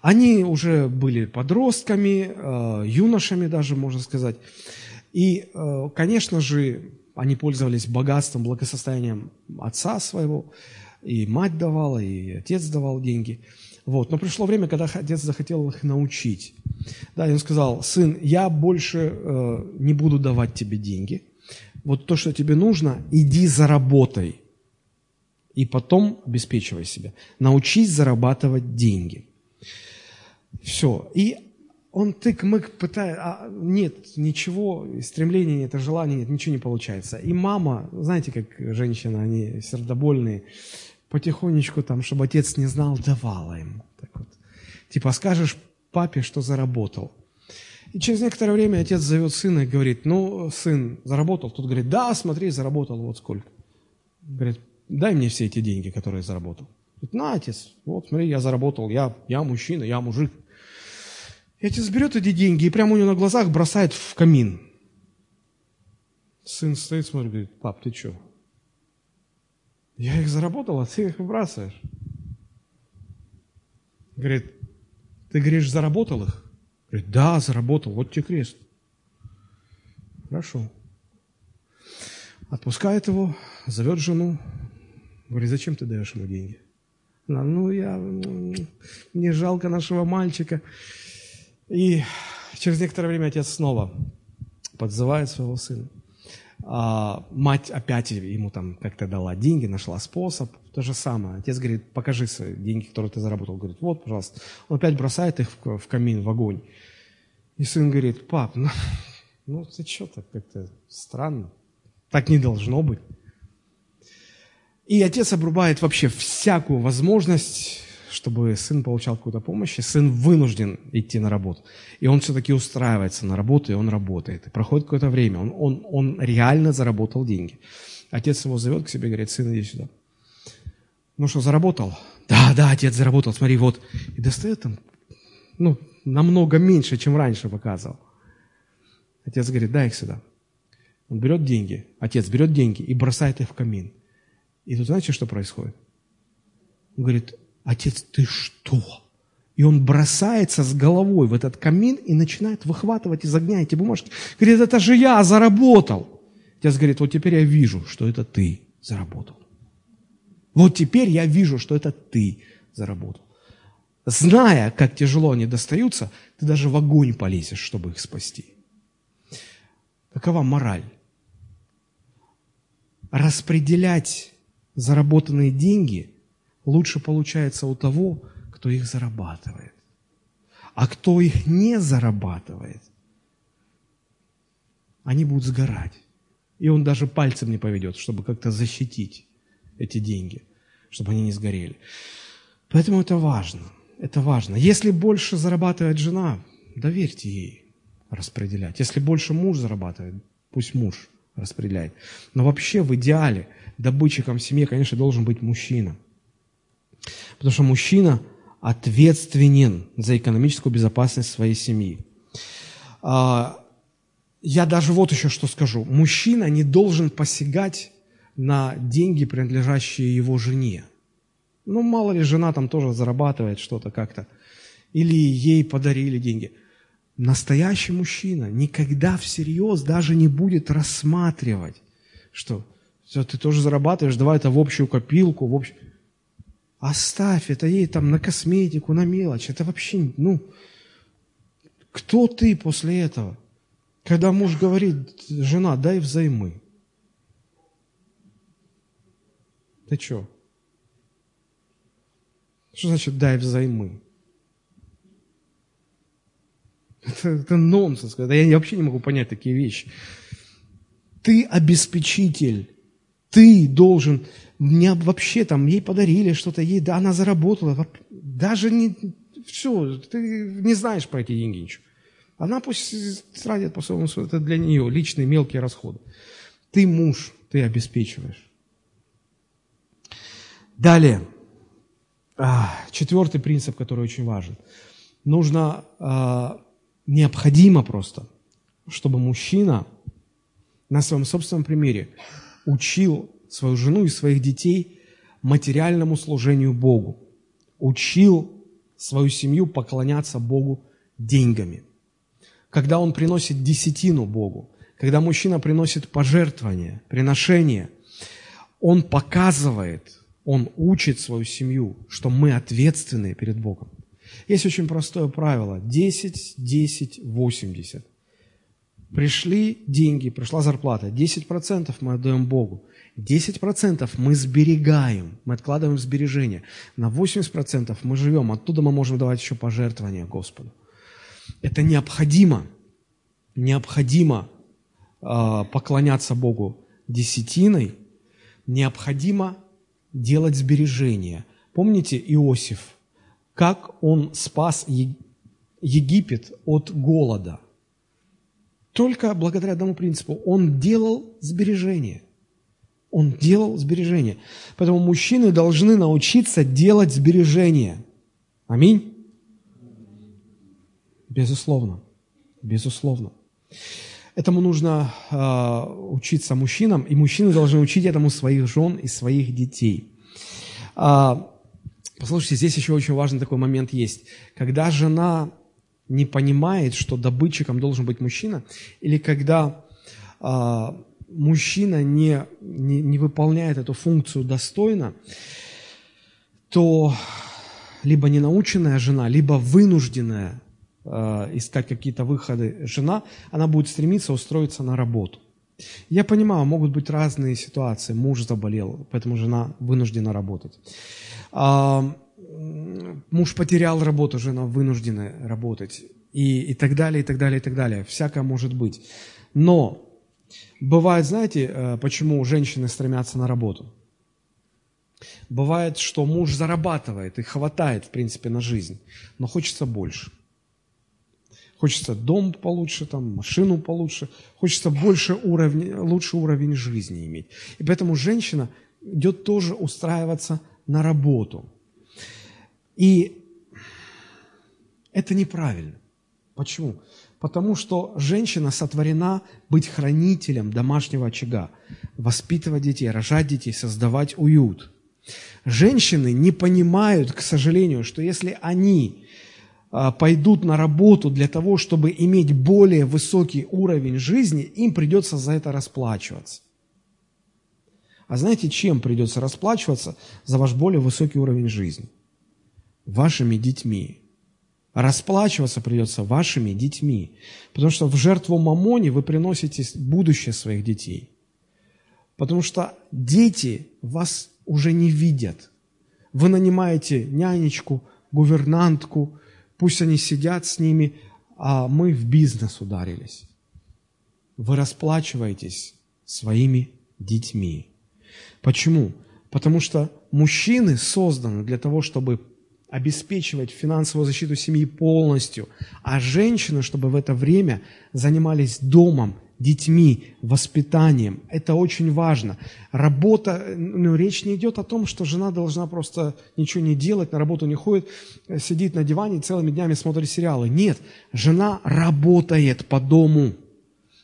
Они уже были подростками, э, юношами даже, можно сказать. И, э, конечно же, они пользовались богатством, благосостоянием отца своего, и мать давала, и отец давал деньги. Вот. Но пришло время, когда отец захотел их научить. Да, и он сказал, сын, я больше э, не буду давать тебе деньги – вот то, что тебе нужно, иди заработай. И потом обеспечивай себя. Научись зарабатывать деньги. Все. И он тык-мык пытает, а нет, ничего, стремления нет, желания нет, ничего не получается. И мама, знаете, как женщина, они сердобольные, потихонечку там, чтобы отец не знал, давала им. Так вот. Типа скажешь папе, что заработал. И через некоторое время отец зовет сына и говорит, ну, сын, заработал? Тот говорит, да, смотри, заработал, вот сколько. Говорит, дай мне все эти деньги, которые заработал. Говорит, на, отец, вот смотри, я заработал, я, я мужчина, я мужик. И отец берет эти деньги и прямо у него на глазах бросает в камин. Сын стоит, смотрит, говорит, пап, ты что? Я их заработал, а ты их выбрасываешь. Говорит, ты говоришь, заработал их? Говорит, да, заработал, вот тебе крест. Хорошо. Отпускает его, зовет жену. Говорит, зачем ты даешь ему деньги? Она, ну, я, мне жалко нашего мальчика. И через некоторое время отец снова подзывает своего сына. А мать опять ему там как-то дала деньги, нашла способ. То же самое. Отец говорит, покажи свои деньги, которые ты заработал. Говорит, вот, пожалуйста. Он опять бросает их в, камин, в огонь. И сын говорит, пап, ну, ну ты что так как-то странно. Так не должно быть. И отец обрубает вообще всякую возможность, чтобы сын получал какую-то помощь, и сын вынужден идти на работу. И он все-таки устраивается на работу, и он работает. И проходит какое-то время, он, он, он реально заработал деньги. Отец его зовет к себе и говорит, сын, иди сюда. Ну что, заработал? Да, да, отец заработал, смотри, вот. И достает там, ну, намного меньше, чем раньше показывал. Отец говорит, дай их сюда. Он берет деньги, отец берет деньги и бросает их в камин. И тут знаете, что происходит? Он говорит, отец, ты что? И он бросается с головой в этот камин и начинает выхватывать из огня эти бумажки. Говорит, это же я заработал. Отец говорит, вот теперь я вижу, что это ты заработал. Вот теперь я вижу, что это ты заработал. Зная, как тяжело они достаются, ты даже в огонь полезешь, чтобы их спасти. Какова мораль? Распределять заработанные деньги лучше получается у того, кто их зарабатывает. А кто их не зарабатывает, они будут сгорать. И он даже пальцем не поведет, чтобы как-то защитить эти деньги, чтобы они не сгорели. Поэтому это важно. Это важно. Если больше зарабатывает жена, доверьте ей распределять. Если больше муж зарабатывает, пусть муж распределяет. Но вообще в идеале добытчиком в семье, конечно, должен быть мужчина. Потому что мужчина ответственен за экономическую безопасность своей семьи. А, я даже вот еще что скажу. Мужчина не должен посягать на деньги, принадлежащие его жене. Ну, мало ли, жена там тоже зарабатывает что-то как-то. Или ей подарили деньги. Настоящий мужчина никогда всерьез даже не будет рассматривать, что все, ты тоже зарабатываешь, давай это в общую копилку, в общую... Оставь это ей там на косметику, на мелочь. Это вообще, ну, кто ты после этого? Когда муж говорит, жена, дай взаймы. Ты что? Что значит дай взаймы? Это, это нонсенс. Это я вообще не могу понять такие вещи. Ты обеспечитель. Ты должен... Мне вообще там, ей подарили что-то, ей, да, она заработала. Даже не... Все, ты не знаешь про эти деньги ничего. Она пусть тратит по своему, это для нее личные мелкие расходы. Ты муж, ты обеспечиваешь. Далее. А, четвертый принцип, который очень важен. Нужно, а, необходимо просто, чтобы мужчина на своем собственном примере учил свою жену и своих детей материальному служению Богу. Учил свою семью поклоняться Богу деньгами. Когда он приносит десятину Богу, когда мужчина приносит пожертвование, приношение, он показывает, он учит свою семью, что мы ответственны перед Богом. Есть очень простое правило. 10, 10, 80. Пришли деньги, пришла зарплата. 10% мы отдаем Богу. 10% мы сберегаем, мы откладываем сбережения. На 80% мы живем, оттуда мы можем давать еще пожертвования Господу. Это необходимо. Необходимо э, поклоняться Богу десятиной, необходимо делать сбережения. Помните Иосиф, как он спас Египет от голода? Только благодаря одному принципу. Он делал сбережения. Он делал сбережения. Поэтому мужчины должны научиться делать сбережения. Аминь? Безусловно. Безусловно. Этому нужно э, учиться мужчинам, и мужчины должны учить этому своих жен и своих детей. А, послушайте, здесь еще очень важный такой момент есть. Когда жена не понимает, что добытчиком должен быть мужчина, или когда а, мужчина не, не, не выполняет эту функцию достойно, то либо ненаученная жена, либо вынужденная Э, искать какие-то выходы жена, она будет стремиться устроиться на работу. Я понимаю, могут быть разные ситуации. Муж заболел, поэтому жена вынуждена работать. А, муж потерял работу, жена вынуждена работать. И, и так далее, и так далее, и так далее. Всякое может быть. Но бывает, знаете, э, почему женщины стремятся на работу? Бывает, что муж зарабатывает и хватает, в принципе, на жизнь, но хочется больше. Хочется дом получше, там, машину получше, хочется больше уровень, лучше уровень жизни иметь. И поэтому женщина идет тоже устраиваться на работу. И это неправильно. Почему? Потому что женщина сотворена быть хранителем домашнего очага, воспитывать детей, рожать детей, создавать уют. Женщины не понимают, к сожалению, что если они а, пойдут на работу для того, чтобы иметь более высокий уровень жизни, им придется за это расплачиваться. А знаете, чем придется расплачиваться за ваш более высокий уровень жизни? Вашими детьми. Расплачиваться придется вашими детьми. Потому что в жертву мамоне вы приносите будущее своих детей. Потому что дети вас уже не видят. Вы нанимаете нянечку, гувернантку, Пусть они сидят с ними, а мы в бизнес ударились. Вы расплачиваетесь своими детьми. Почему? Потому что мужчины созданы для того, чтобы обеспечивать финансовую защиту семьи полностью, а женщины, чтобы в это время занимались домом, детьми, воспитанием. Это очень важно. Работа, ну, речь не идет о том, что жена должна просто ничего не делать, на работу не ходит, сидит на диване и целыми днями смотрит сериалы. Нет, жена работает по дому.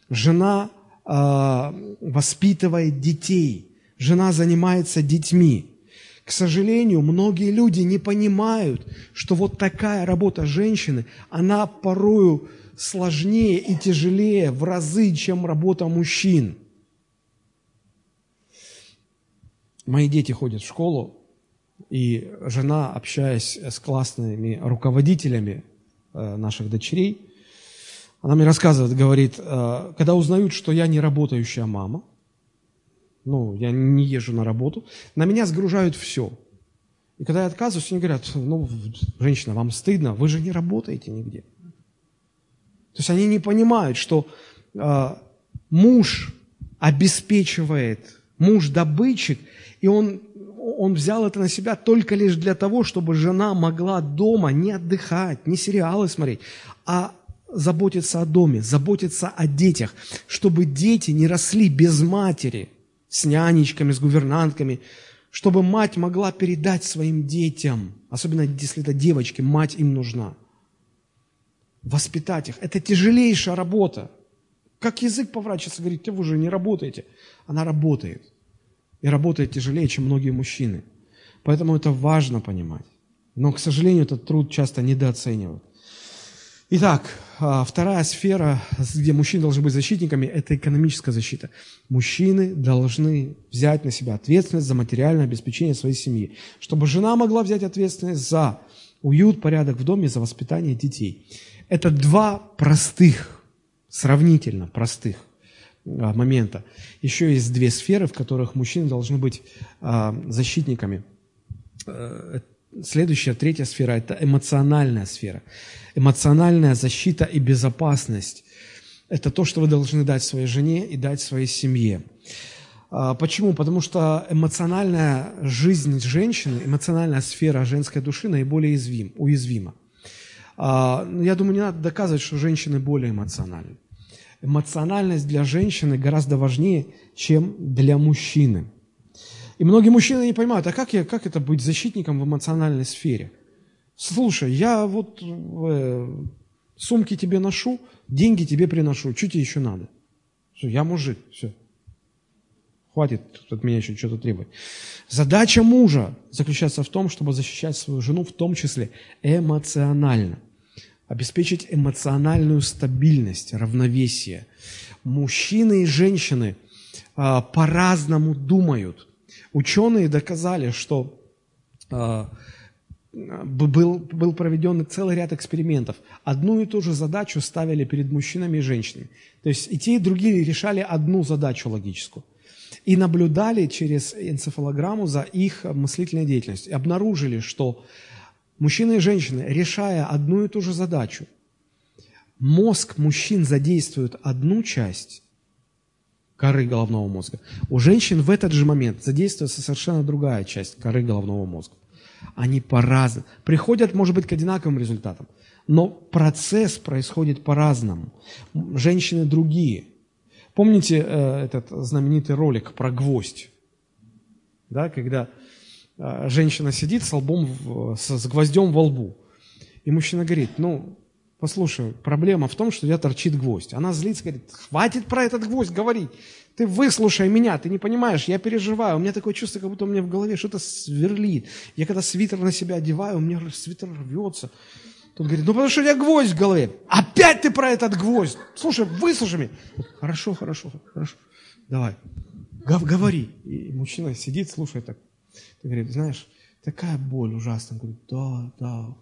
Жена э, воспитывает детей. Жена занимается детьми. К сожалению, многие люди не понимают, что вот такая работа женщины, она порою сложнее и тяжелее в разы, чем работа мужчин. Мои дети ходят в школу, и жена, общаясь с классными руководителями э, наших дочерей, она мне рассказывает, говорит, э, когда узнают, что я не работающая мама, ну, я не езжу на работу, на меня сгружают все. И когда я отказываюсь, они говорят, ну, женщина, вам стыдно, вы же не работаете нигде. То есть они не понимают, что э, муж обеспечивает, муж добытчик, и он, он взял это на себя только лишь для того, чтобы жена могла дома не отдыхать, не сериалы смотреть, а заботиться о доме, заботиться о детях, чтобы дети не росли без матери, с нянечками, с гувернантками, чтобы мать могла передать своим детям, особенно если это девочки, мать им нужна. Воспитать их. Это тяжелейшая работа. Как язык поворачивается, говорит, вы же не работаете. Она работает. И работает тяжелее, чем многие мужчины. Поэтому это важно понимать. Но, к сожалению, этот труд часто недооценивают. Итак, а, вторая сфера, где мужчины должны быть защитниками, это экономическая защита. Мужчины должны взять на себя ответственность за материальное обеспечение своей семьи, чтобы жена могла взять ответственность за уют, порядок в доме, за воспитание детей. Это два простых, сравнительно простых а, момента. Еще есть две сферы, в которых мужчины должны быть а, защитниками. Следующая, третья сфера – это эмоциональная сфера эмоциональная защита и безопасность. Это то, что вы должны дать своей жене и дать своей семье. А, почему? Потому что эмоциональная жизнь женщины, эмоциональная сфера женской души наиболее уязвим, уязвима. А, ну, я думаю, не надо доказывать, что женщины более эмоциональны. Эмоциональность для женщины гораздо важнее, чем для мужчины. И многие мужчины не понимают, а как, я, как это быть защитником в эмоциональной сфере? Слушай, я вот э, сумки тебе ношу, деньги тебе приношу, что тебе еще надо? Все, я мужик, все. Хватит от меня еще что-то требовать. Задача мужа заключается в том, чтобы защищать свою жену, в том числе эмоционально. Обеспечить эмоциональную стабильность, равновесие. Мужчины и женщины а, по-разному думают. Ученые доказали, что а, был, был проведен целый ряд экспериментов. Одну и ту же задачу ставили перед мужчинами и женщинами. То есть и те, и другие решали одну задачу логическую. И наблюдали через энцефалограмму за их мыслительной деятельностью. И обнаружили, что мужчины и женщины, решая одну и ту же задачу, мозг мужчин задействует одну часть коры головного мозга. У женщин в этот же момент задействуется совершенно другая часть коры головного мозга. Они по-разному. Приходят, может быть, к одинаковым результатам. Но процесс происходит по-разному. Женщины другие. Помните э, этот знаменитый ролик про гвоздь? Да, когда э, женщина сидит с, лбом в, с, с гвоздем во лбу. И мужчина говорит, ну, послушай, проблема в том, что я торчит гвоздь. Она злится, говорит, хватит про этот гвоздь говорить. Ты выслушай меня, ты не понимаешь, я переживаю. У меня такое чувство, как будто у меня в голове что-то сверлит. Я когда свитер на себя одеваю, у меня свитер рвется. Тут говорит, ну потому что у тебя гвоздь в голове. Опять ты про этот гвоздь. Слушай, выслушай меня. Хорошо, хорошо, хорошо. Давай. Говори. И мужчина сидит, слушает так. Ты говорит, знаешь, такая боль ужасная. Говорит, да, да,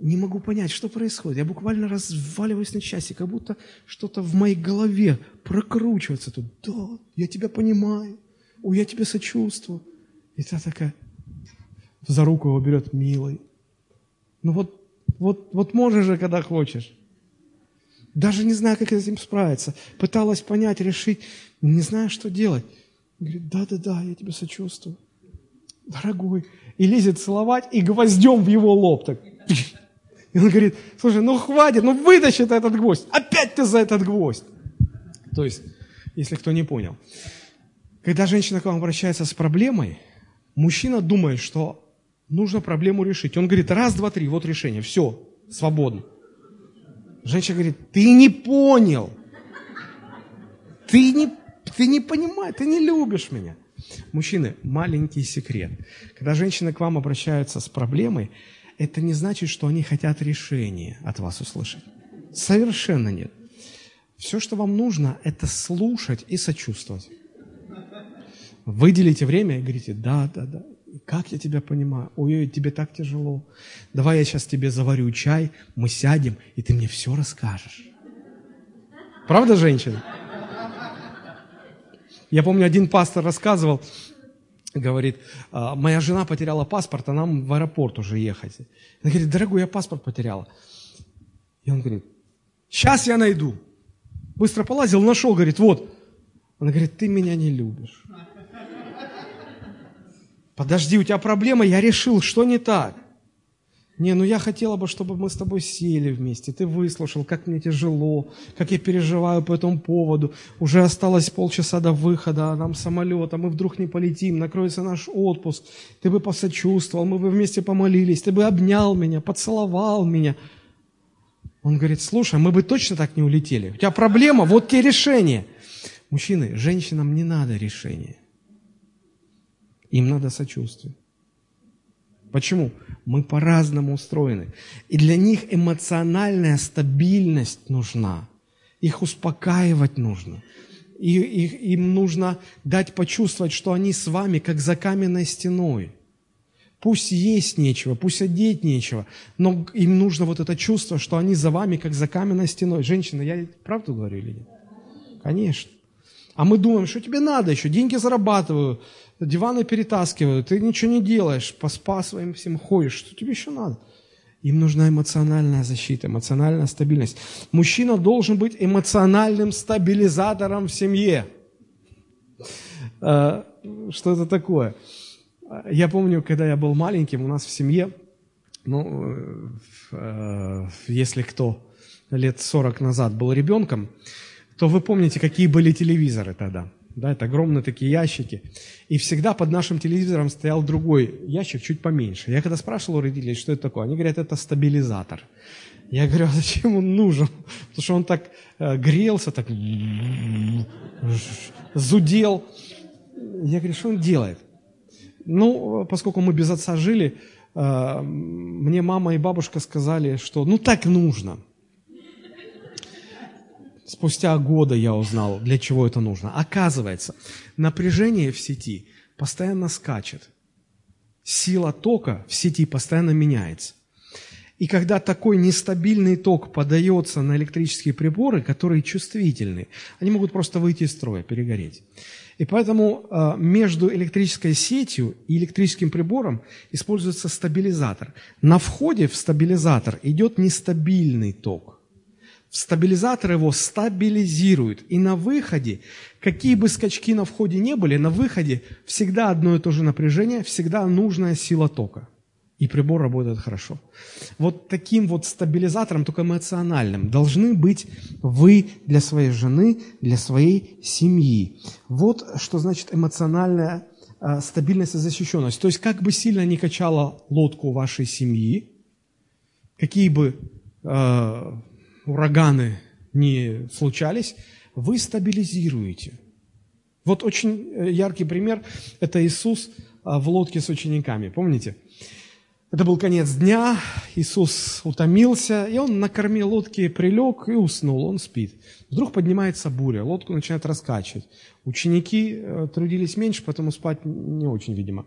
не могу понять, что происходит. Я буквально разваливаюсь на части, как будто что-то в моей голове прокручивается тут. Да, я тебя понимаю. Ой, я тебе сочувствую. И та такая за руку его берет, милый. Ну вот, вот, вот можешь же, когда хочешь. Даже не знаю, как с этим справиться. Пыталась понять, решить, не знаю, что делать. Говорит, да-да-да, я тебе сочувствую. Дорогой. И лезет целовать, и гвоздем в его лоб так. И он говорит, слушай, ну хватит, ну вытащи ты этот гвоздь. Опять ты за этот гвоздь. То есть, если кто не понял. Когда женщина к вам обращается с проблемой, мужчина думает, что нужно проблему решить. Он говорит, раз, два, три, вот решение, все, свободно. Женщина говорит, ты не понял. Ты не, ты не понимаешь, ты не любишь меня. Мужчины, маленький секрет. Когда женщины к вам обращаются с проблемой, это не значит, что они хотят решения от вас услышать. Совершенно нет. Все, что вам нужно, это слушать и сочувствовать. Выделите время и говорите, да, да, да, как я тебя понимаю? Ой, тебе так тяжело. Давай я сейчас тебе заварю чай, мы сядем, и ты мне все расскажешь. Правда, женщина? Я помню, один пастор рассказывал, говорит, «А, моя жена потеряла паспорт, а нам в аэропорт уже ехать. Она говорит, дорогой, я паспорт потеряла. И он говорит, сейчас я найду. Быстро полазил, нашел, говорит, вот. Она говорит, ты меня не любишь. Подожди, у тебя проблема, я решил, что не так? Не, ну я хотела бы, чтобы мы с тобой сели вместе, ты выслушал, как мне тяжело, как я переживаю по этому поводу. Уже осталось полчаса до выхода, а нам самолет, а мы вдруг не полетим, накроется наш отпуск. Ты бы посочувствовал, мы бы вместе помолились, ты бы обнял меня, поцеловал меня. Он говорит, слушай, мы бы точно так не улетели. У тебя проблема, вот тебе решение. Мужчины, женщинам не надо решения. Им надо сочувствие. Почему? Мы по-разному устроены. И для них эмоциональная стабильность нужна. Их успокаивать нужно. И, их, им нужно дать почувствовать, что они с вами, как за каменной стеной. Пусть есть нечего, пусть одеть нечего, но им нужно вот это чувство, что они за вами, как за каменной стеной. Женщина, я правду говорю или нет? Конечно. А мы думаем, что тебе надо еще, деньги зарабатываю, диваны перетаскиваю, ты ничего не делаешь, по спа своим всем ходишь, что тебе еще надо? Им нужна эмоциональная защита, эмоциональная стабильность. Мужчина должен быть эмоциональным стабилизатором в семье. А, что это такое? Я помню, когда я был маленьким, у нас в семье, ну, э, если кто лет 40 назад был ребенком, то вы помните, какие были телевизоры тогда. Да, это огромные такие ящики. И всегда под нашим телевизором стоял другой ящик, чуть поменьше. Я когда спрашивал у родителей, что это такое, они говорят, это стабилизатор. Я говорю, а зачем он нужен? Потому что он так э, грелся, так зудел. Я говорю, что он делает? Ну, поскольку мы без отца жили, э, мне мама и бабушка сказали, что ну так нужно – Спустя года я узнал, для чего это нужно. Оказывается, напряжение в сети постоянно скачет. Сила тока в сети постоянно меняется. И когда такой нестабильный ток подается на электрические приборы, которые чувствительны, они могут просто выйти из строя, перегореть. И поэтому э, между электрической сетью и электрическим прибором используется стабилизатор. На входе в стабилизатор идет нестабильный ток стабилизатор его стабилизирует. И на выходе, какие бы скачки на входе не были, на выходе всегда одно и то же напряжение, всегда нужная сила тока. И прибор работает хорошо. Вот таким вот стабилизатором, только эмоциональным, должны быть вы для своей жены, для своей семьи. Вот что значит эмоциональная э, стабильность и защищенность. То есть, как бы сильно ни качала лодку вашей семьи, какие бы э, ураганы не случались, вы стабилизируете. Вот очень э, яркий пример – это Иисус а, в лодке с учениками. Помните? Это был конец дня, Иисус утомился, и он на корме лодки прилег и уснул, он спит. Вдруг поднимается буря, лодку начинает раскачивать. Ученики э, трудились меньше, поэтому спать не очень, видимо.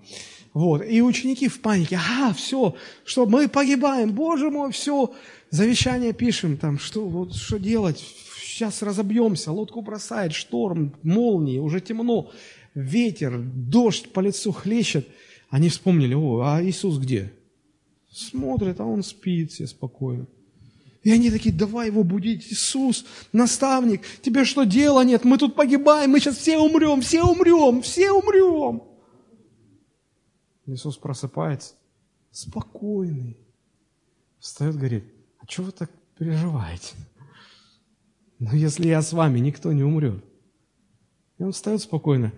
Вот. И ученики в панике, ага, все, что мы погибаем, Боже мой, все, завещание пишем, там, что, вот, что делать, сейчас разобьемся, лодку бросает, шторм, молнии, уже темно, ветер, дождь по лицу хлещет. Они вспомнили, о, а Иисус где? Смотрят, а он спит все спокойно. И они такие, давай его будить, Иисус, наставник, тебе что дела нет, мы тут погибаем, мы сейчас все умрем, все умрем, все умрем. Иисус просыпается, спокойный, встает, говорит, а что вы так переживаете? Но если я с вами, никто не умрет. И он встает спокойно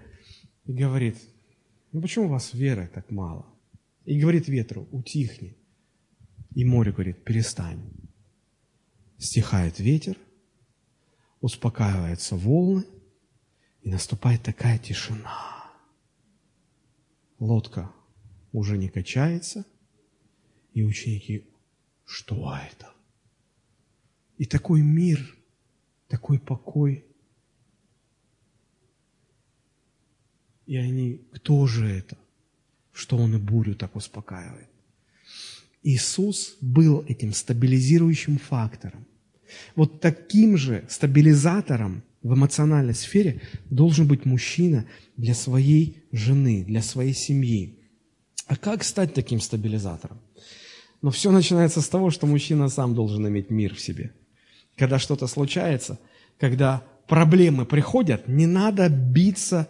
и говорит, ну почему у вас веры так мало? И говорит ветру, утихни. И море говорит, перестань. Стихает ветер, успокаиваются волны, и наступает такая тишина. Лодка уже не качается, и ученики, что это? И такой мир, такой покой. И они, кто же это? Что он и бурю так успокаивает? Иисус был этим стабилизирующим фактором. Вот таким же стабилизатором в эмоциональной сфере должен быть мужчина для своей жены, для своей семьи. А как стать таким стабилизатором? Но все начинается с того, что мужчина сам должен иметь мир в себе. Когда что-то случается, когда проблемы приходят, не надо биться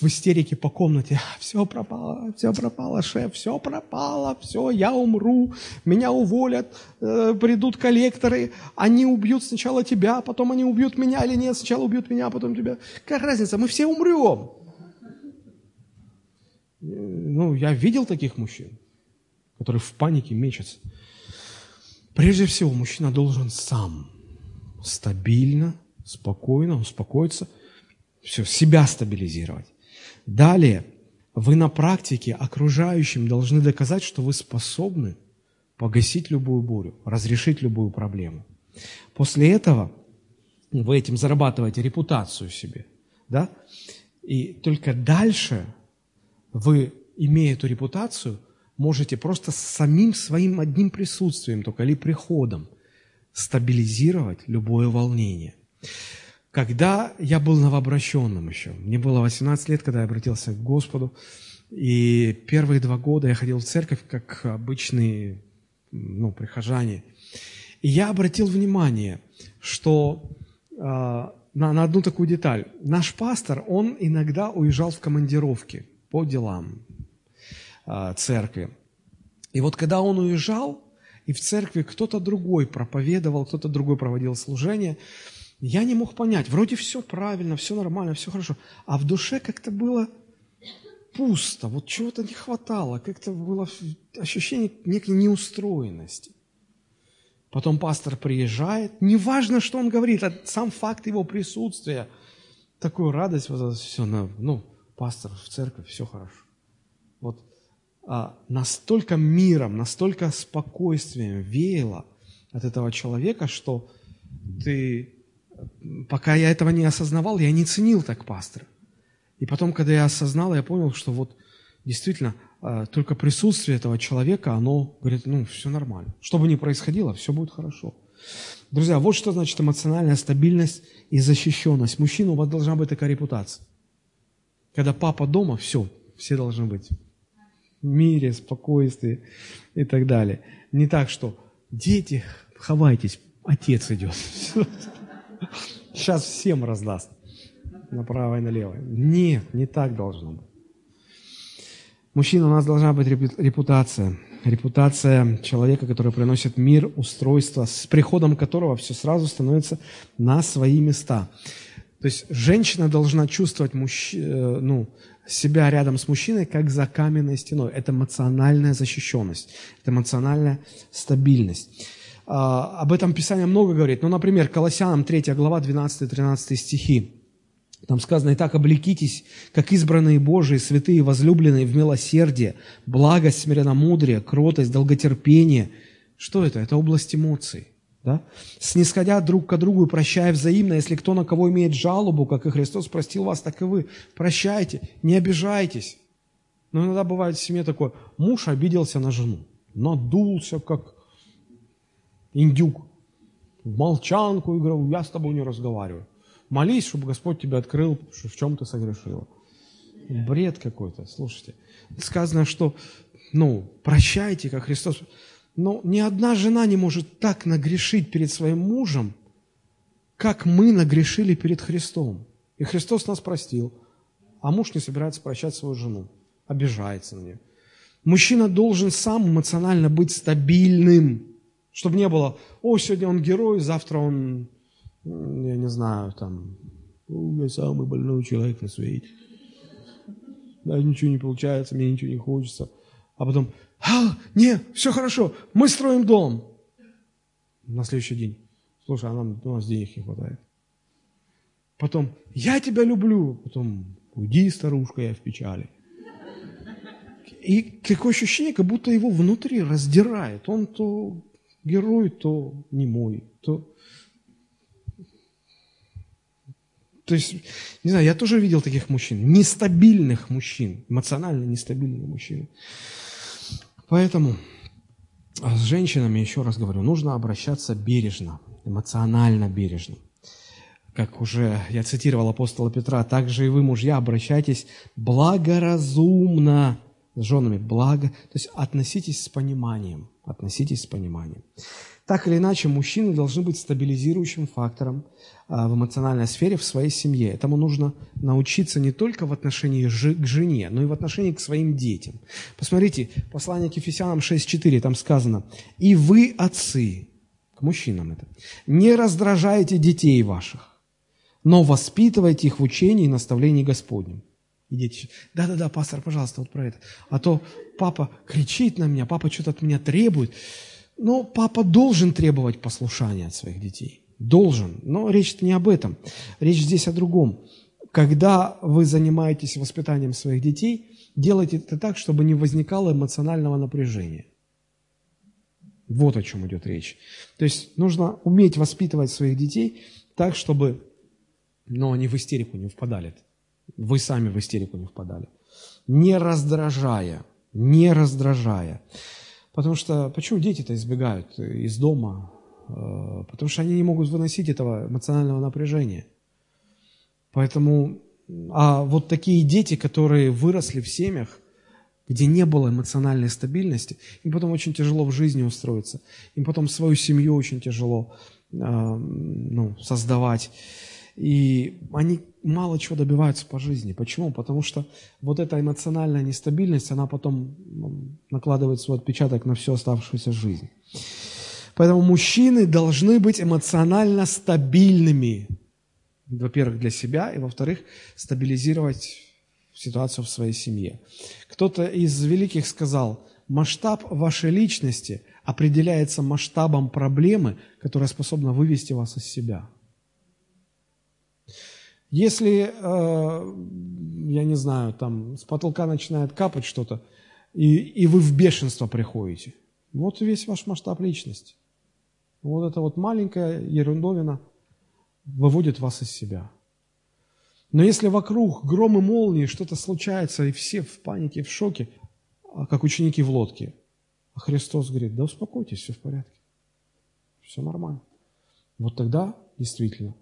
в истерике по комнате. Все пропало, все пропало, шеф, все пропало, все, я умру, меня уволят, э, придут коллекторы, они убьют сначала тебя, потом они убьют меня или нет, сначала убьют меня, а потом тебя. Какая разница, мы все умрем. Ну, я видел таких мужчин, которые в панике мечутся. Прежде всего, мужчина должен сам стабильно, спокойно успокоиться, все, себя стабилизировать. Далее, вы на практике окружающим должны доказать, что вы способны погасить любую бурю, разрешить любую проблему. После этого вы этим зарабатываете репутацию себе, да? И только дальше вы, имея эту репутацию, можете просто самим своим одним присутствием, только ли приходом, стабилизировать любое волнение. Когда я был новообращенным еще, мне было 18 лет, когда я обратился к Господу, и первые два года я ходил в церковь, как обычные ну, прихожане. И я обратил внимание, что э, на, на одну такую деталь. Наш пастор, он иногда уезжал в командировки по делам э, церкви. И вот когда он уезжал, и в церкви кто-то другой проповедовал, кто-то другой проводил служение – я не мог понять, вроде все правильно, все нормально, все хорошо, а в душе как-то было пусто, вот чего-то не хватало, как-то было ощущение некой неустроенности. Потом пастор приезжает, неважно, что он говорит, а сам факт его присутствия, такую радость, вот все, ну, пастор в церкви, все хорошо. Вот а, настолько миром, настолько спокойствием веяло от этого человека, что ты пока я этого не осознавал, я не ценил так пастора. И потом, когда я осознал, я понял, что вот действительно а, только присутствие этого человека, оно говорит, ну, все нормально. Что бы ни происходило, все будет хорошо. Друзья, вот что значит эмоциональная стабильность и защищенность. Мужчина, у вас должна быть такая репутация. Когда папа дома, все, все должны быть в мире, спокойствии и так далее. Не так, что дети, ховайтесь, отец идет. Сейчас всем раздаст направо и налево. Нет, не так должно быть. Мужчина, у нас должна быть репутация. Репутация человека, который приносит мир, устройство, с приходом которого все сразу становится на свои места. То есть женщина должна чувствовать мужч... Э, ну, себя рядом с мужчиной, как за каменной стеной. Это эмоциональная защищенность, это эмоциональная стабильность. А, об этом Писание много говорит. Ну, например, Колоссянам 3 глава, 12-13 стихи. Там сказано, «Итак, облекитесь, как избранные Божии, святые, возлюбленные в милосердие, благость, смиренномудрие, кротость, долготерпение». Что это? Это область эмоций. Да? Снисходя друг к другу и прощая взаимно, если кто на кого имеет жалобу, как и Христос простил вас, так и вы. Прощайте, не обижайтесь. Но иногда бывает в семье такое, муж обиделся на жену, надулся, как индюк, в молчанку играл, я с тобой не разговариваю. Молись, чтобы Господь тебя открыл, в чем ты согрешила. Бред какой-то, слушайте. Сказано, что, ну, прощайте, как Христос. Но ни одна жена не может так нагрешить перед своим мужем, как мы нагрешили перед Христом. И Христос нас простил, а муж не собирается прощать свою жену, обижается на нее. Мужчина должен сам эмоционально быть стабильным, чтобы не было, о, сегодня он герой, завтра он, я не знаю, там, я самый больной человек на свете. Да, ничего не получается, мне ничего не хочется. А потом, а, не, все хорошо, мы строим дом. На следующий день, слушай, а нам, у нас денег не хватает. Потом, я тебя люблю. Потом, уйди, старушка, я в печали. И такое ощущение, как будто его внутри раздирает. Он то герой, то не мой, то... То есть, не знаю, я тоже видел таких мужчин, нестабильных мужчин, эмоционально нестабильных мужчин. Поэтому с женщинами, еще раз говорю, нужно обращаться бережно, эмоционально бережно. как уже я цитировал апостола Петра, также и вы, мужья, обращайтесь благоразумно с женами, благо, то есть относитесь с пониманием, относитесь с пониманием. Так или иначе, мужчины должны быть стабилизирующим фактором а, в эмоциональной сфере в своей семье. Этому нужно научиться не только в отношении к жене, но и в отношении к своим детям. Посмотрите, послание к Ефесянам 6.4, там сказано, «И вы, отцы, к мужчинам это, не раздражайте детей ваших, но воспитывайте их в учении и наставлении Господнем». И дети, да-да-да, пастор, пожалуйста, вот про это. А то папа кричит на меня, папа что-то от меня требует. Но папа должен требовать послушания от своих детей. Должен. Но речь не об этом. Речь здесь о другом. Когда вы занимаетесь воспитанием своих детей, делайте это так, чтобы не возникало эмоционального напряжения. Вот о чем идет речь. То есть нужно уметь воспитывать своих детей так, чтобы но они в истерику не впадали. Вы сами в истерику не впадали. Не раздражая, не раздражая. Потому что, почему дети-то избегают из дома? Э, потому что они не могут выносить этого эмоционального напряжения. Поэтому, а вот такие дети, которые выросли в семьях, где не было эмоциональной стабильности, им потом очень тяжело в жизни устроиться, им потом свою семью очень тяжело э, ну, создавать. И они мало чего добиваются по жизни. Почему? Потому что вот эта эмоциональная нестабильность, она потом накладывает свой отпечаток на всю оставшуюся жизнь. Поэтому мужчины должны быть эмоционально стабильными. Во-первых, для себя, и во-вторых, стабилизировать ситуацию в своей семье. Кто-то из великих сказал, масштаб вашей личности определяется масштабом проблемы, которая способна вывести вас из себя – если, э, я не знаю, там с потолка начинает капать что-то, и, и вы в бешенство приходите, вот весь ваш масштаб личности. Вот эта вот маленькая ерундовина выводит вас из себя. Но если вокруг гром и молнии, что-то случается, и все в панике, в шоке, а как ученики в лодке, а Христос говорит, да успокойтесь, все в порядке, все нормально. Вот тогда действительно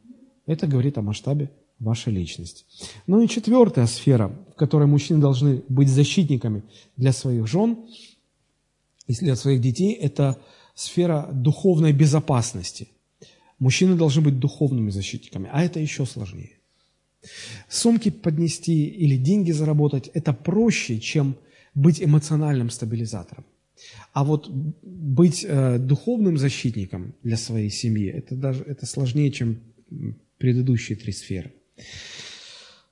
это говорит о масштабе ваша личность. Ну и четвертая сфера, в которой мужчины должны быть защитниками для своих жен и для своих детей, это сфера духовной безопасности. Мужчины должны быть духовными защитниками, а это еще сложнее. Сумки поднести или деньги заработать – это проще, чем быть эмоциональным стабилизатором. А вот быть э, духовным защитником для своей семьи – это даже это сложнее, чем предыдущие три сферы.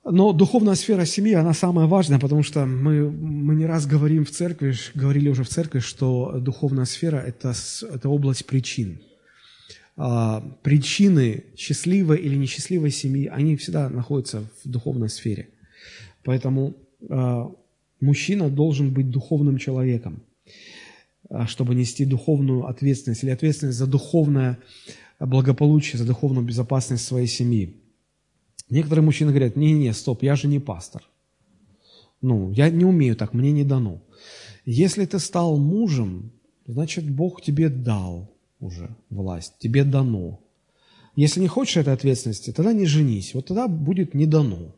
Но духовная сфера семьи, она самая важная, потому что мы, мы не раз говорим в церкви, говорили уже в церкви, что духовная сфера это, – это область причин. А, причины счастливой или несчастливой семьи, они всегда находятся в духовной сфере. Поэтому а, мужчина должен быть духовным человеком, а, чтобы нести духовную ответственность или ответственность за духовное благополучие, за духовную безопасность своей семьи. Некоторые мужчины говорят, не-не, стоп, я же не пастор. Ну, я не умею так, мне не дано. Если ты стал мужем, значит, Бог тебе дал уже власть, тебе дано. Если не хочешь этой ответственности, тогда не женись, вот тогда будет не дано.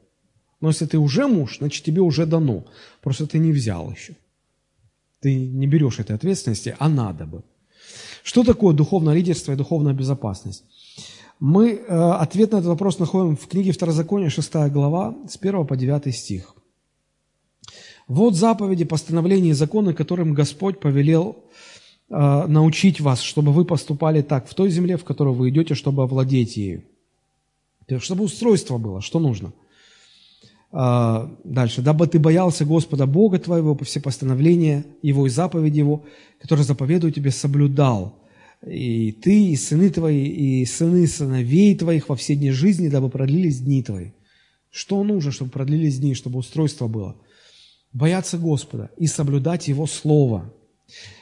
Но если ты уже муж, значит, тебе уже дано, просто ты не взял еще. Ты не берешь этой ответственности, а надо бы. Что такое духовное лидерство и духовная безопасность? Мы э, ответ на этот вопрос находим в книге Второзакония, 6 глава, с 1 по 9 стих. «Вот заповеди, постановления и законы, которым Господь повелел э, научить вас, чтобы вы поступали так в той земле, в которую вы идете, чтобы овладеть ею». Чтобы устройство было, что нужно – Дальше. «Дабы ты боялся Господа Бога твоего по все постановления Его и заповеди Его, которые заповедую тебе, соблюдал, и ты, и сыны твои, и сыны сыновей твоих во все дни жизни, дабы продлились дни твои. Что нужно, чтобы продлились дни, чтобы устройство было? Бояться Господа и соблюдать Его Слово.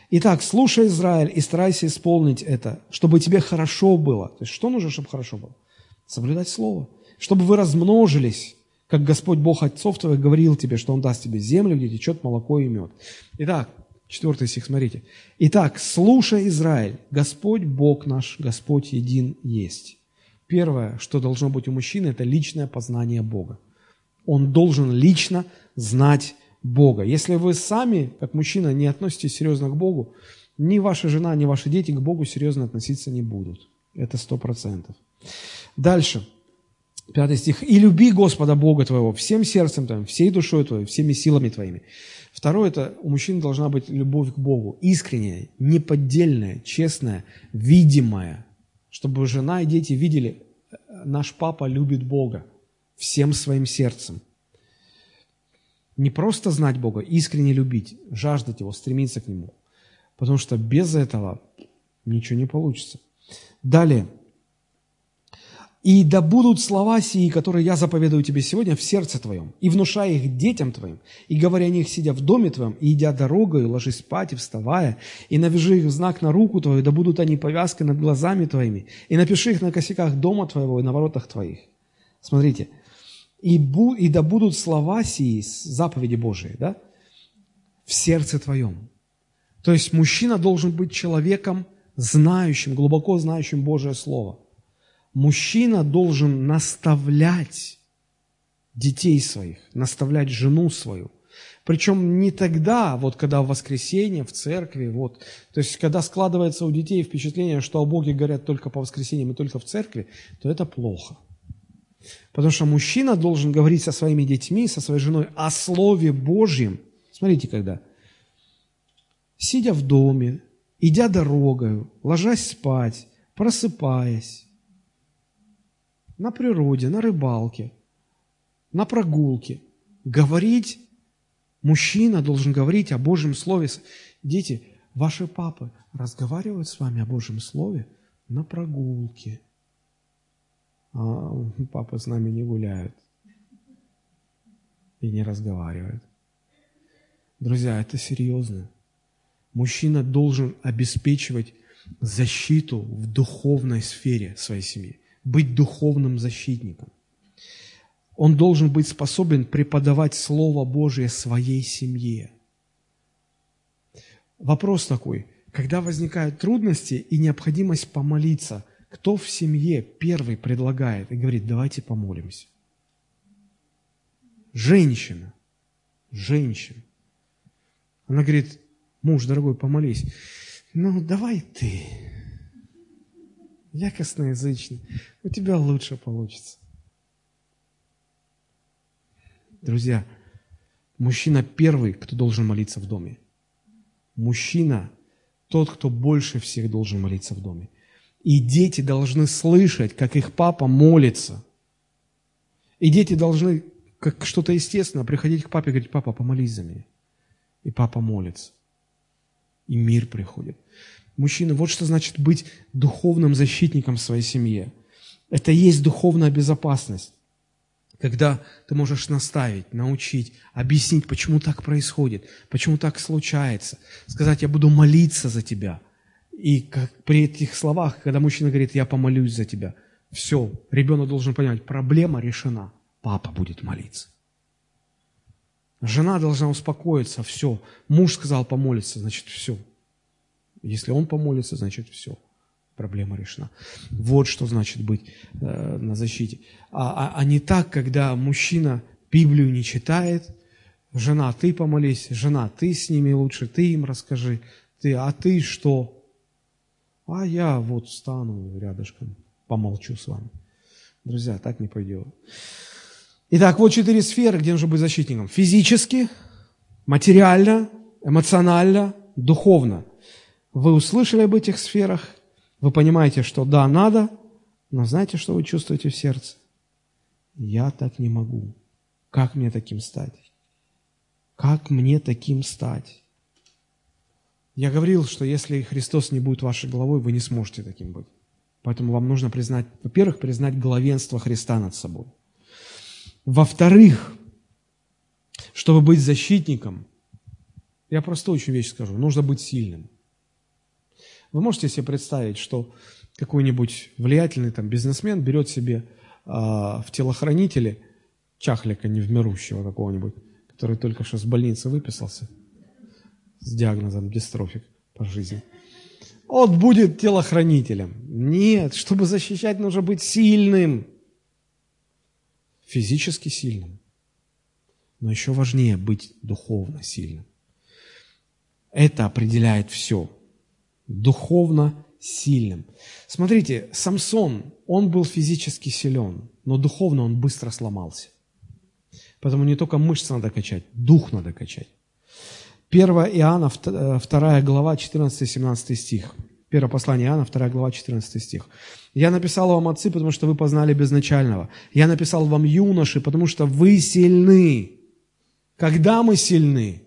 Итак, слушай, Израиль, и старайся исполнить это, чтобы тебе хорошо было. То есть, что нужно, чтобы хорошо было? Соблюдать Слово. Чтобы вы размножились, как Господь Бог отцов твоих говорил тебе, что Он даст тебе землю, где течет молоко и мед. Итак, Четвертый стих, смотрите. «Итак, слушай, Израиль, Господь Бог наш, Господь един есть. Первое, что должно быть у мужчины, это личное познание Бога. Он должен лично знать Бога. Если вы сами, как мужчина, не относитесь серьезно к Богу, ни ваша жена, ни ваши дети к Богу серьезно относиться не будут. Это сто процентов. Дальше. Пятый стих. «И люби Господа Бога твоего всем сердцем твоим, всей душой твоей, всеми силами твоими». Второе – это у мужчин должна быть любовь к Богу. Искренняя, неподдельная, честная, видимая. Чтобы жена и дети видели, наш папа любит Бога всем своим сердцем. Не просто знать Бога, искренне любить, жаждать Его, стремиться к Нему. Потому что без этого ничего не получится. Далее – и да будут слова сии, которые я заповедую тебе сегодня, в сердце твоем, и внушая их детям твоим, и говоря о них, сидя в доме твоем, и идя дорогою, ложись спать и вставая, и навяжи их в знак на руку твою, да будут они повязкой над глазами твоими, и напиши их на косяках дома твоего и на воротах твоих. Смотрите, и, бу, и да будут слова сии, заповеди Божии, да, в сердце твоем. То есть мужчина должен быть человеком, знающим, глубоко знающим Божие Слово мужчина должен наставлять детей своих, наставлять жену свою. Причем не тогда, вот когда в воскресенье, в церкви, вот. То есть, когда складывается у детей впечатление, что о Боге говорят только по воскресеньям и только в церкви, то это плохо. Потому что мужчина должен говорить со своими детьми, со своей женой о Слове Божьем. Смотрите, когда. Сидя в доме, идя дорогою, ложась спать, просыпаясь, на природе, на рыбалке, на прогулке. Говорить, мужчина должен говорить о Божьем Слове. Дети, ваши папы разговаривают с вами о Божьем Слове на прогулке. А папы с нами не гуляют и не разговаривают. Друзья, это серьезно. Мужчина должен обеспечивать защиту в духовной сфере своей семьи быть духовным защитником. Он должен быть способен преподавать Слово Божие своей семье. Вопрос такой, когда возникают трудности и необходимость помолиться, кто в семье первый предлагает и говорит, давайте помолимся? Женщина. Женщина. Она говорит, муж, дорогой, помолись. Ну, давай ты. Я косноязычный. У тебя лучше получится. Друзья, мужчина первый, кто должен молиться в доме. Мужчина тот, кто больше всех должен молиться в доме. И дети должны слышать, как их папа молится. И дети должны, как что-то естественно, приходить к папе и говорить, папа, помолись за меня. И папа молится. И мир приходит. Мужчина, вот что значит быть духовным защитником в своей семье. Это и есть духовная безопасность. Когда ты можешь наставить, научить, объяснить, почему так происходит, почему так случается. Сказать, я буду молиться за тебя. И как при этих словах, когда мужчина говорит, я помолюсь за тебя, все, ребенок должен понимать, проблема решена, папа будет молиться. Жена должна успокоиться, все, муж сказал помолиться, значит все, если он помолится, значит все, проблема решена. Вот что значит быть э, на защите. А, а, а не так, когда мужчина Библию не читает, жена, ты помолись, жена, ты с ними лучше, ты им расскажи, ты, а ты что? А я вот встану рядышком, помолчу с вами. Друзья, так не пойдет. Итак, вот четыре сферы, где нужно быть защитником. Физически, материально, эмоционально, духовно. Вы услышали об этих сферах, вы понимаете, что да, надо, но знаете, что вы чувствуете в сердце? Я так не могу. Как мне таким стать? Как мне таким стать? Я говорил, что если Христос не будет вашей главой, вы не сможете таким быть. Поэтому вам нужно признать, во-первых, признать главенство Христа над собой. Во-вторых, чтобы быть защитником, я простую очень вещь скажу, нужно быть сильным. Вы можете себе представить, что какой-нибудь влиятельный там, бизнесмен берет себе а, в телохранители чахлика невмирущего какого-нибудь, который только что с больницы выписался с диагнозом дистрофик по жизни. он будет телохранителем. Нет, чтобы защищать, нужно быть сильным. Физически сильным. Но еще важнее быть духовно сильным. Это определяет все. Духовно сильным. Смотрите, Самсон, он был физически силен, но духовно он быстро сломался. Поэтому не только мышцы надо качать, дух надо качать. 1 Иоанна, 2 глава, 14-17 стих. Первое послание Иоанна, 2 глава, 14 стих. «Я написал вам, отцы, потому что вы познали безначального. Я написал вам, юноши, потому что вы сильны». Когда мы сильны?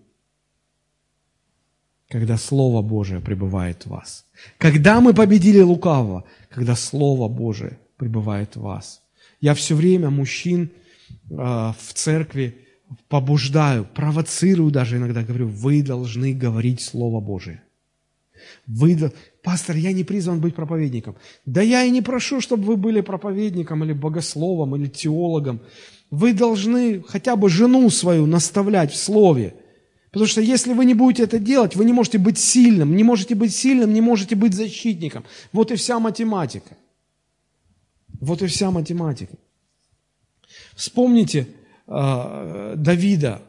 Когда Слово Божие пребывает в вас. Когда мы победили лукавого? Когда Слово Божие пребывает в вас. Я все время мужчин э, в церкви побуждаю, провоцирую даже иногда, говорю, вы должны говорить Слово Божие. Вы, пастор, я не призван быть проповедником. Да я и не прошу, чтобы вы были проповедником или богословом или теологом. Вы должны хотя бы жену свою наставлять в слове. Потому что если вы не будете это делать, вы не можете быть сильным. Не можете быть сильным, не можете быть защитником. Вот и вся математика. Вот и вся математика. Вспомните, э, Давида,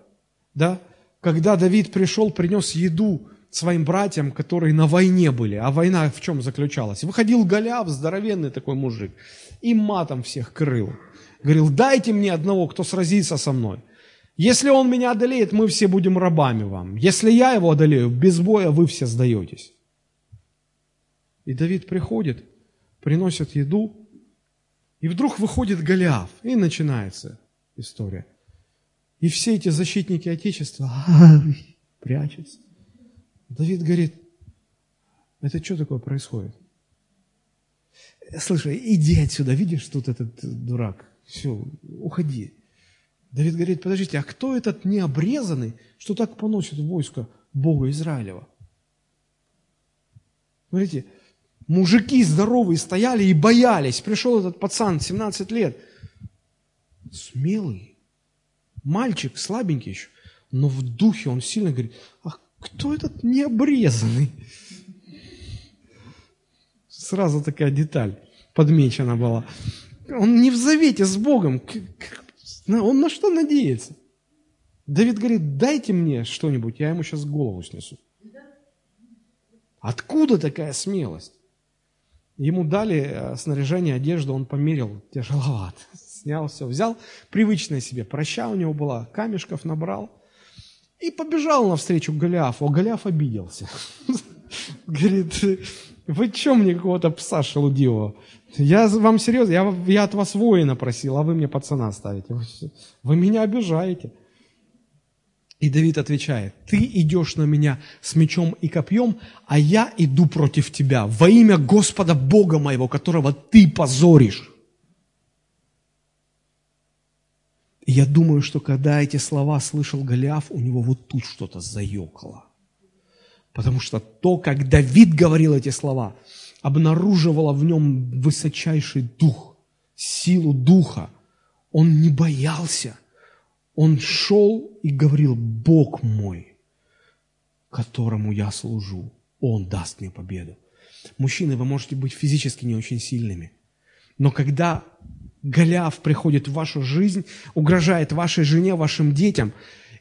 да, когда Давид пришел, принес еду своим братьям, которые на войне были. А война в чем заключалась? Выходил Голиаф, здоровенный такой мужик, и матом всех крыл. Говорил, дайте мне одного, кто сразится со мной. Если он меня одолеет, мы все будем рабами вам. Если я его одолею, без боя вы все сдаетесь. И Давид приходит, приносит еду, и вдруг выходит Голиаф, и начинается история. И все эти защитники Отечества прячутся. Давид говорит, это что такое происходит? Слушай, иди отсюда, видишь, тут этот дурак. Все, уходи. Давид говорит, подождите, а кто этот необрезанный, что так поносит войско Бога Израилева? Смотрите, мужики здоровые стояли и боялись. Пришел этот пацан, 17 лет, смелый, мальчик, слабенький еще, но в духе он сильно говорит, а кто этот необрезанный? Сразу такая деталь подмечена была. Он не в завете с Богом. Он на что надеется? Давид говорит, дайте мне что-нибудь, я ему сейчас голову снесу. Откуда такая смелость? Ему дали э, снаряжение, одежду, он померил, тяжеловато. Снял все, взял привычное себе, проща у него была, камешков набрал и побежал навстречу Голиафу. А Голиаф обиделся. Говорит, вы что мне какого-то пса шелудивого? Я вам серьезно, я, я от вас воина просил, а вы мне пацана ставите. Вы меня обижаете. И Давид отвечает, ты идешь на меня с мечом и копьем, а я иду против тебя во имя Господа Бога моего, которого ты позоришь. И я думаю, что когда эти слова слышал Голиаф, у него вот тут что-то заёкало. Потому что то, как Давид говорил эти слова – обнаруживала в нем высочайший дух, силу духа. Он не боялся. Он шел и говорил, Бог мой, которому я служу, Он даст мне победу. Мужчины, вы можете быть физически не очень сильными, но когда Голиаф приходит в вашу жизнь, угрожает вашей жене, вашим детям,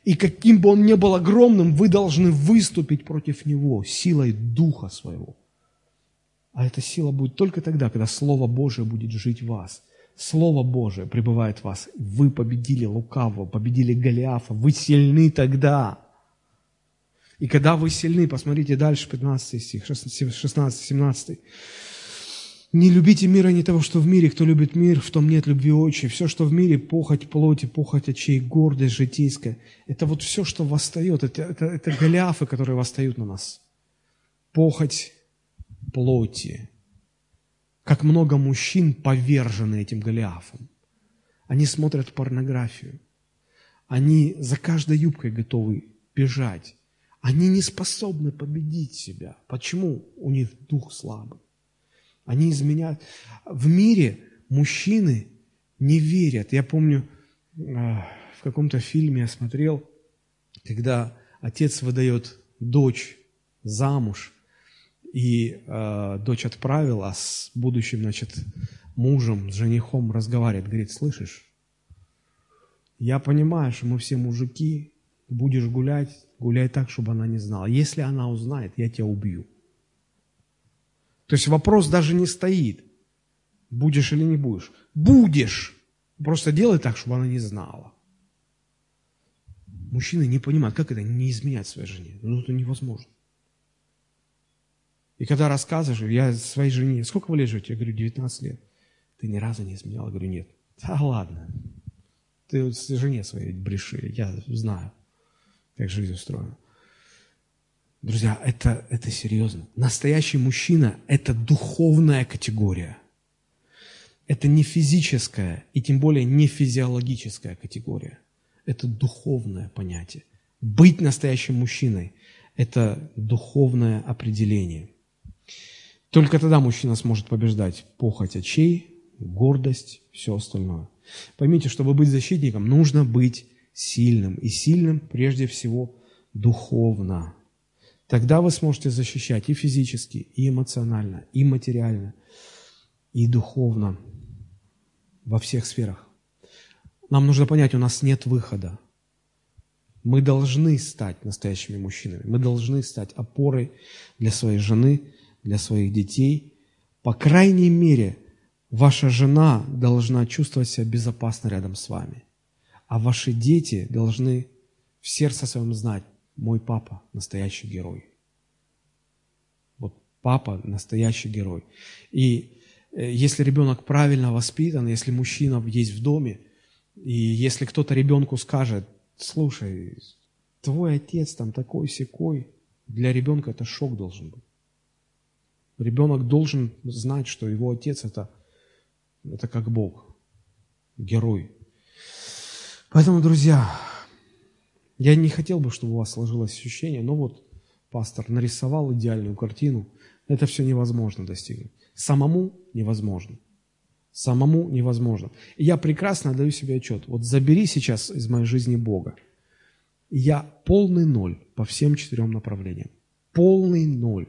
и каким бы он ни был огромным, вы должны выступить против него силой духа своего – а эта сила будет только тогда, когда Слово Божие будет жить в вас. Слово Божие пребывает в вас. Вы победили лукавого, победили Голиафа. Вы сильны тогда. И когда вы сильны, посмотрите дальше, 15 стих, 16, 17. Не любите мира не того, что в мире. Кто любит мир, в том нет любви очи. Все, что в мире, похоть плоти, похоть очей, гордость житейская. Это вот все, что восстает. Это, это, это голиафы, которые восстают на нас. Похоть плоти. Как много мужчин повержены этим Голиафом. Они смотрят порнографию. Они за каждой юбкой готовы бежать. Они не способны победить себя. Почему? У них дух слабый. Они изменяют. В мире мужчины не верят. Я помню, а, в каком-то фильме я смотрел, когда отец выдает дочь замуж – И э, дочь отправила, а с будущим, значит, мужем, с женихом разговаривает, говорит, слышишь, я понимаю, что мы все мужики, будешь гулять, гуляй так, чтобы она не знала. Если она узнает, я тебя убью. То есть вопрос даже не стоит, будешь или не будешь. Будешь. Просто делай так, чтобы она не знала. Мужчины не понимают, как это не изменять своей жене. Ну, это невозможно. И когда рассказываешь, я своей жене, сколько вы лет живете? Я говорю, 19 лет. Ты ни разу не изменял? Я говорю, нет. Да ладно. Ты вот жене своей бреши, я знаю, как жизнь устроена. Друзья, это, это серьезно. Настоящий мужчина – это духовная категория. Это не физическая и тем более не физиологическая категория. Это духовное понятие. Быть настоящим мужчиной – это духовное определение. Только тогда мужчина сможет побеждать похоть очей, гордость, все остальное. Поймите, чтобы быть защитником, нужно быть сильным. И сильным прежде всего духовно. Тогда вы сможете защищать и физически, и эмоционально, и материально, и духовно во всех сферах. Нам нужно понять, у нас нет выхода. Мы должны стать настоящими мужчинами. Мы должны стать опорой для своей жены, для своих детей. По крайней мере, ваша жена должна чувствовать себя безопасно рядом с вами. А ваши дети должны в сердце своем знать, мой папа – настоящий герой. Вот папа – настоящий герой. И э, если ребенок правильно воспитан, если мужчина есть в доме, и если кто-то ребенку скажет, слушай, твой отец там такой секой, для ребенка это шок должен быть. Ребенок должен знать, что его отец это, это как Бог, герой. Поэтому, друзья, я не хотел бы, чтобы у вас сложилось ощущение, но вот пастор нарисовал идеальную картину. Это все невозможно достигнуть. Самому невозможно. Самому невозможно. И я прекрасно даю себе отчет. Вот забери сейчас из моей жизни Бога. Я полный ноль по всем четырем направлениям. Полный ноль.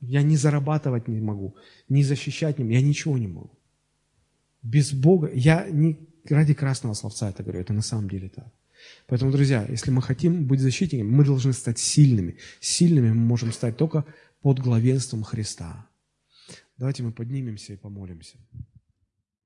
Я не зарабатывать не могу, не защищать не могу, я ничего не могу. Без Бога, я не ради красного словца это говорю, это на самом деле так. Поэтому, друзья, если мы хотим быть защитниками, мы должны стать сильными. Сильными мы можем стать только под главенством Христа. Давайте мы поднимемся и помолимся.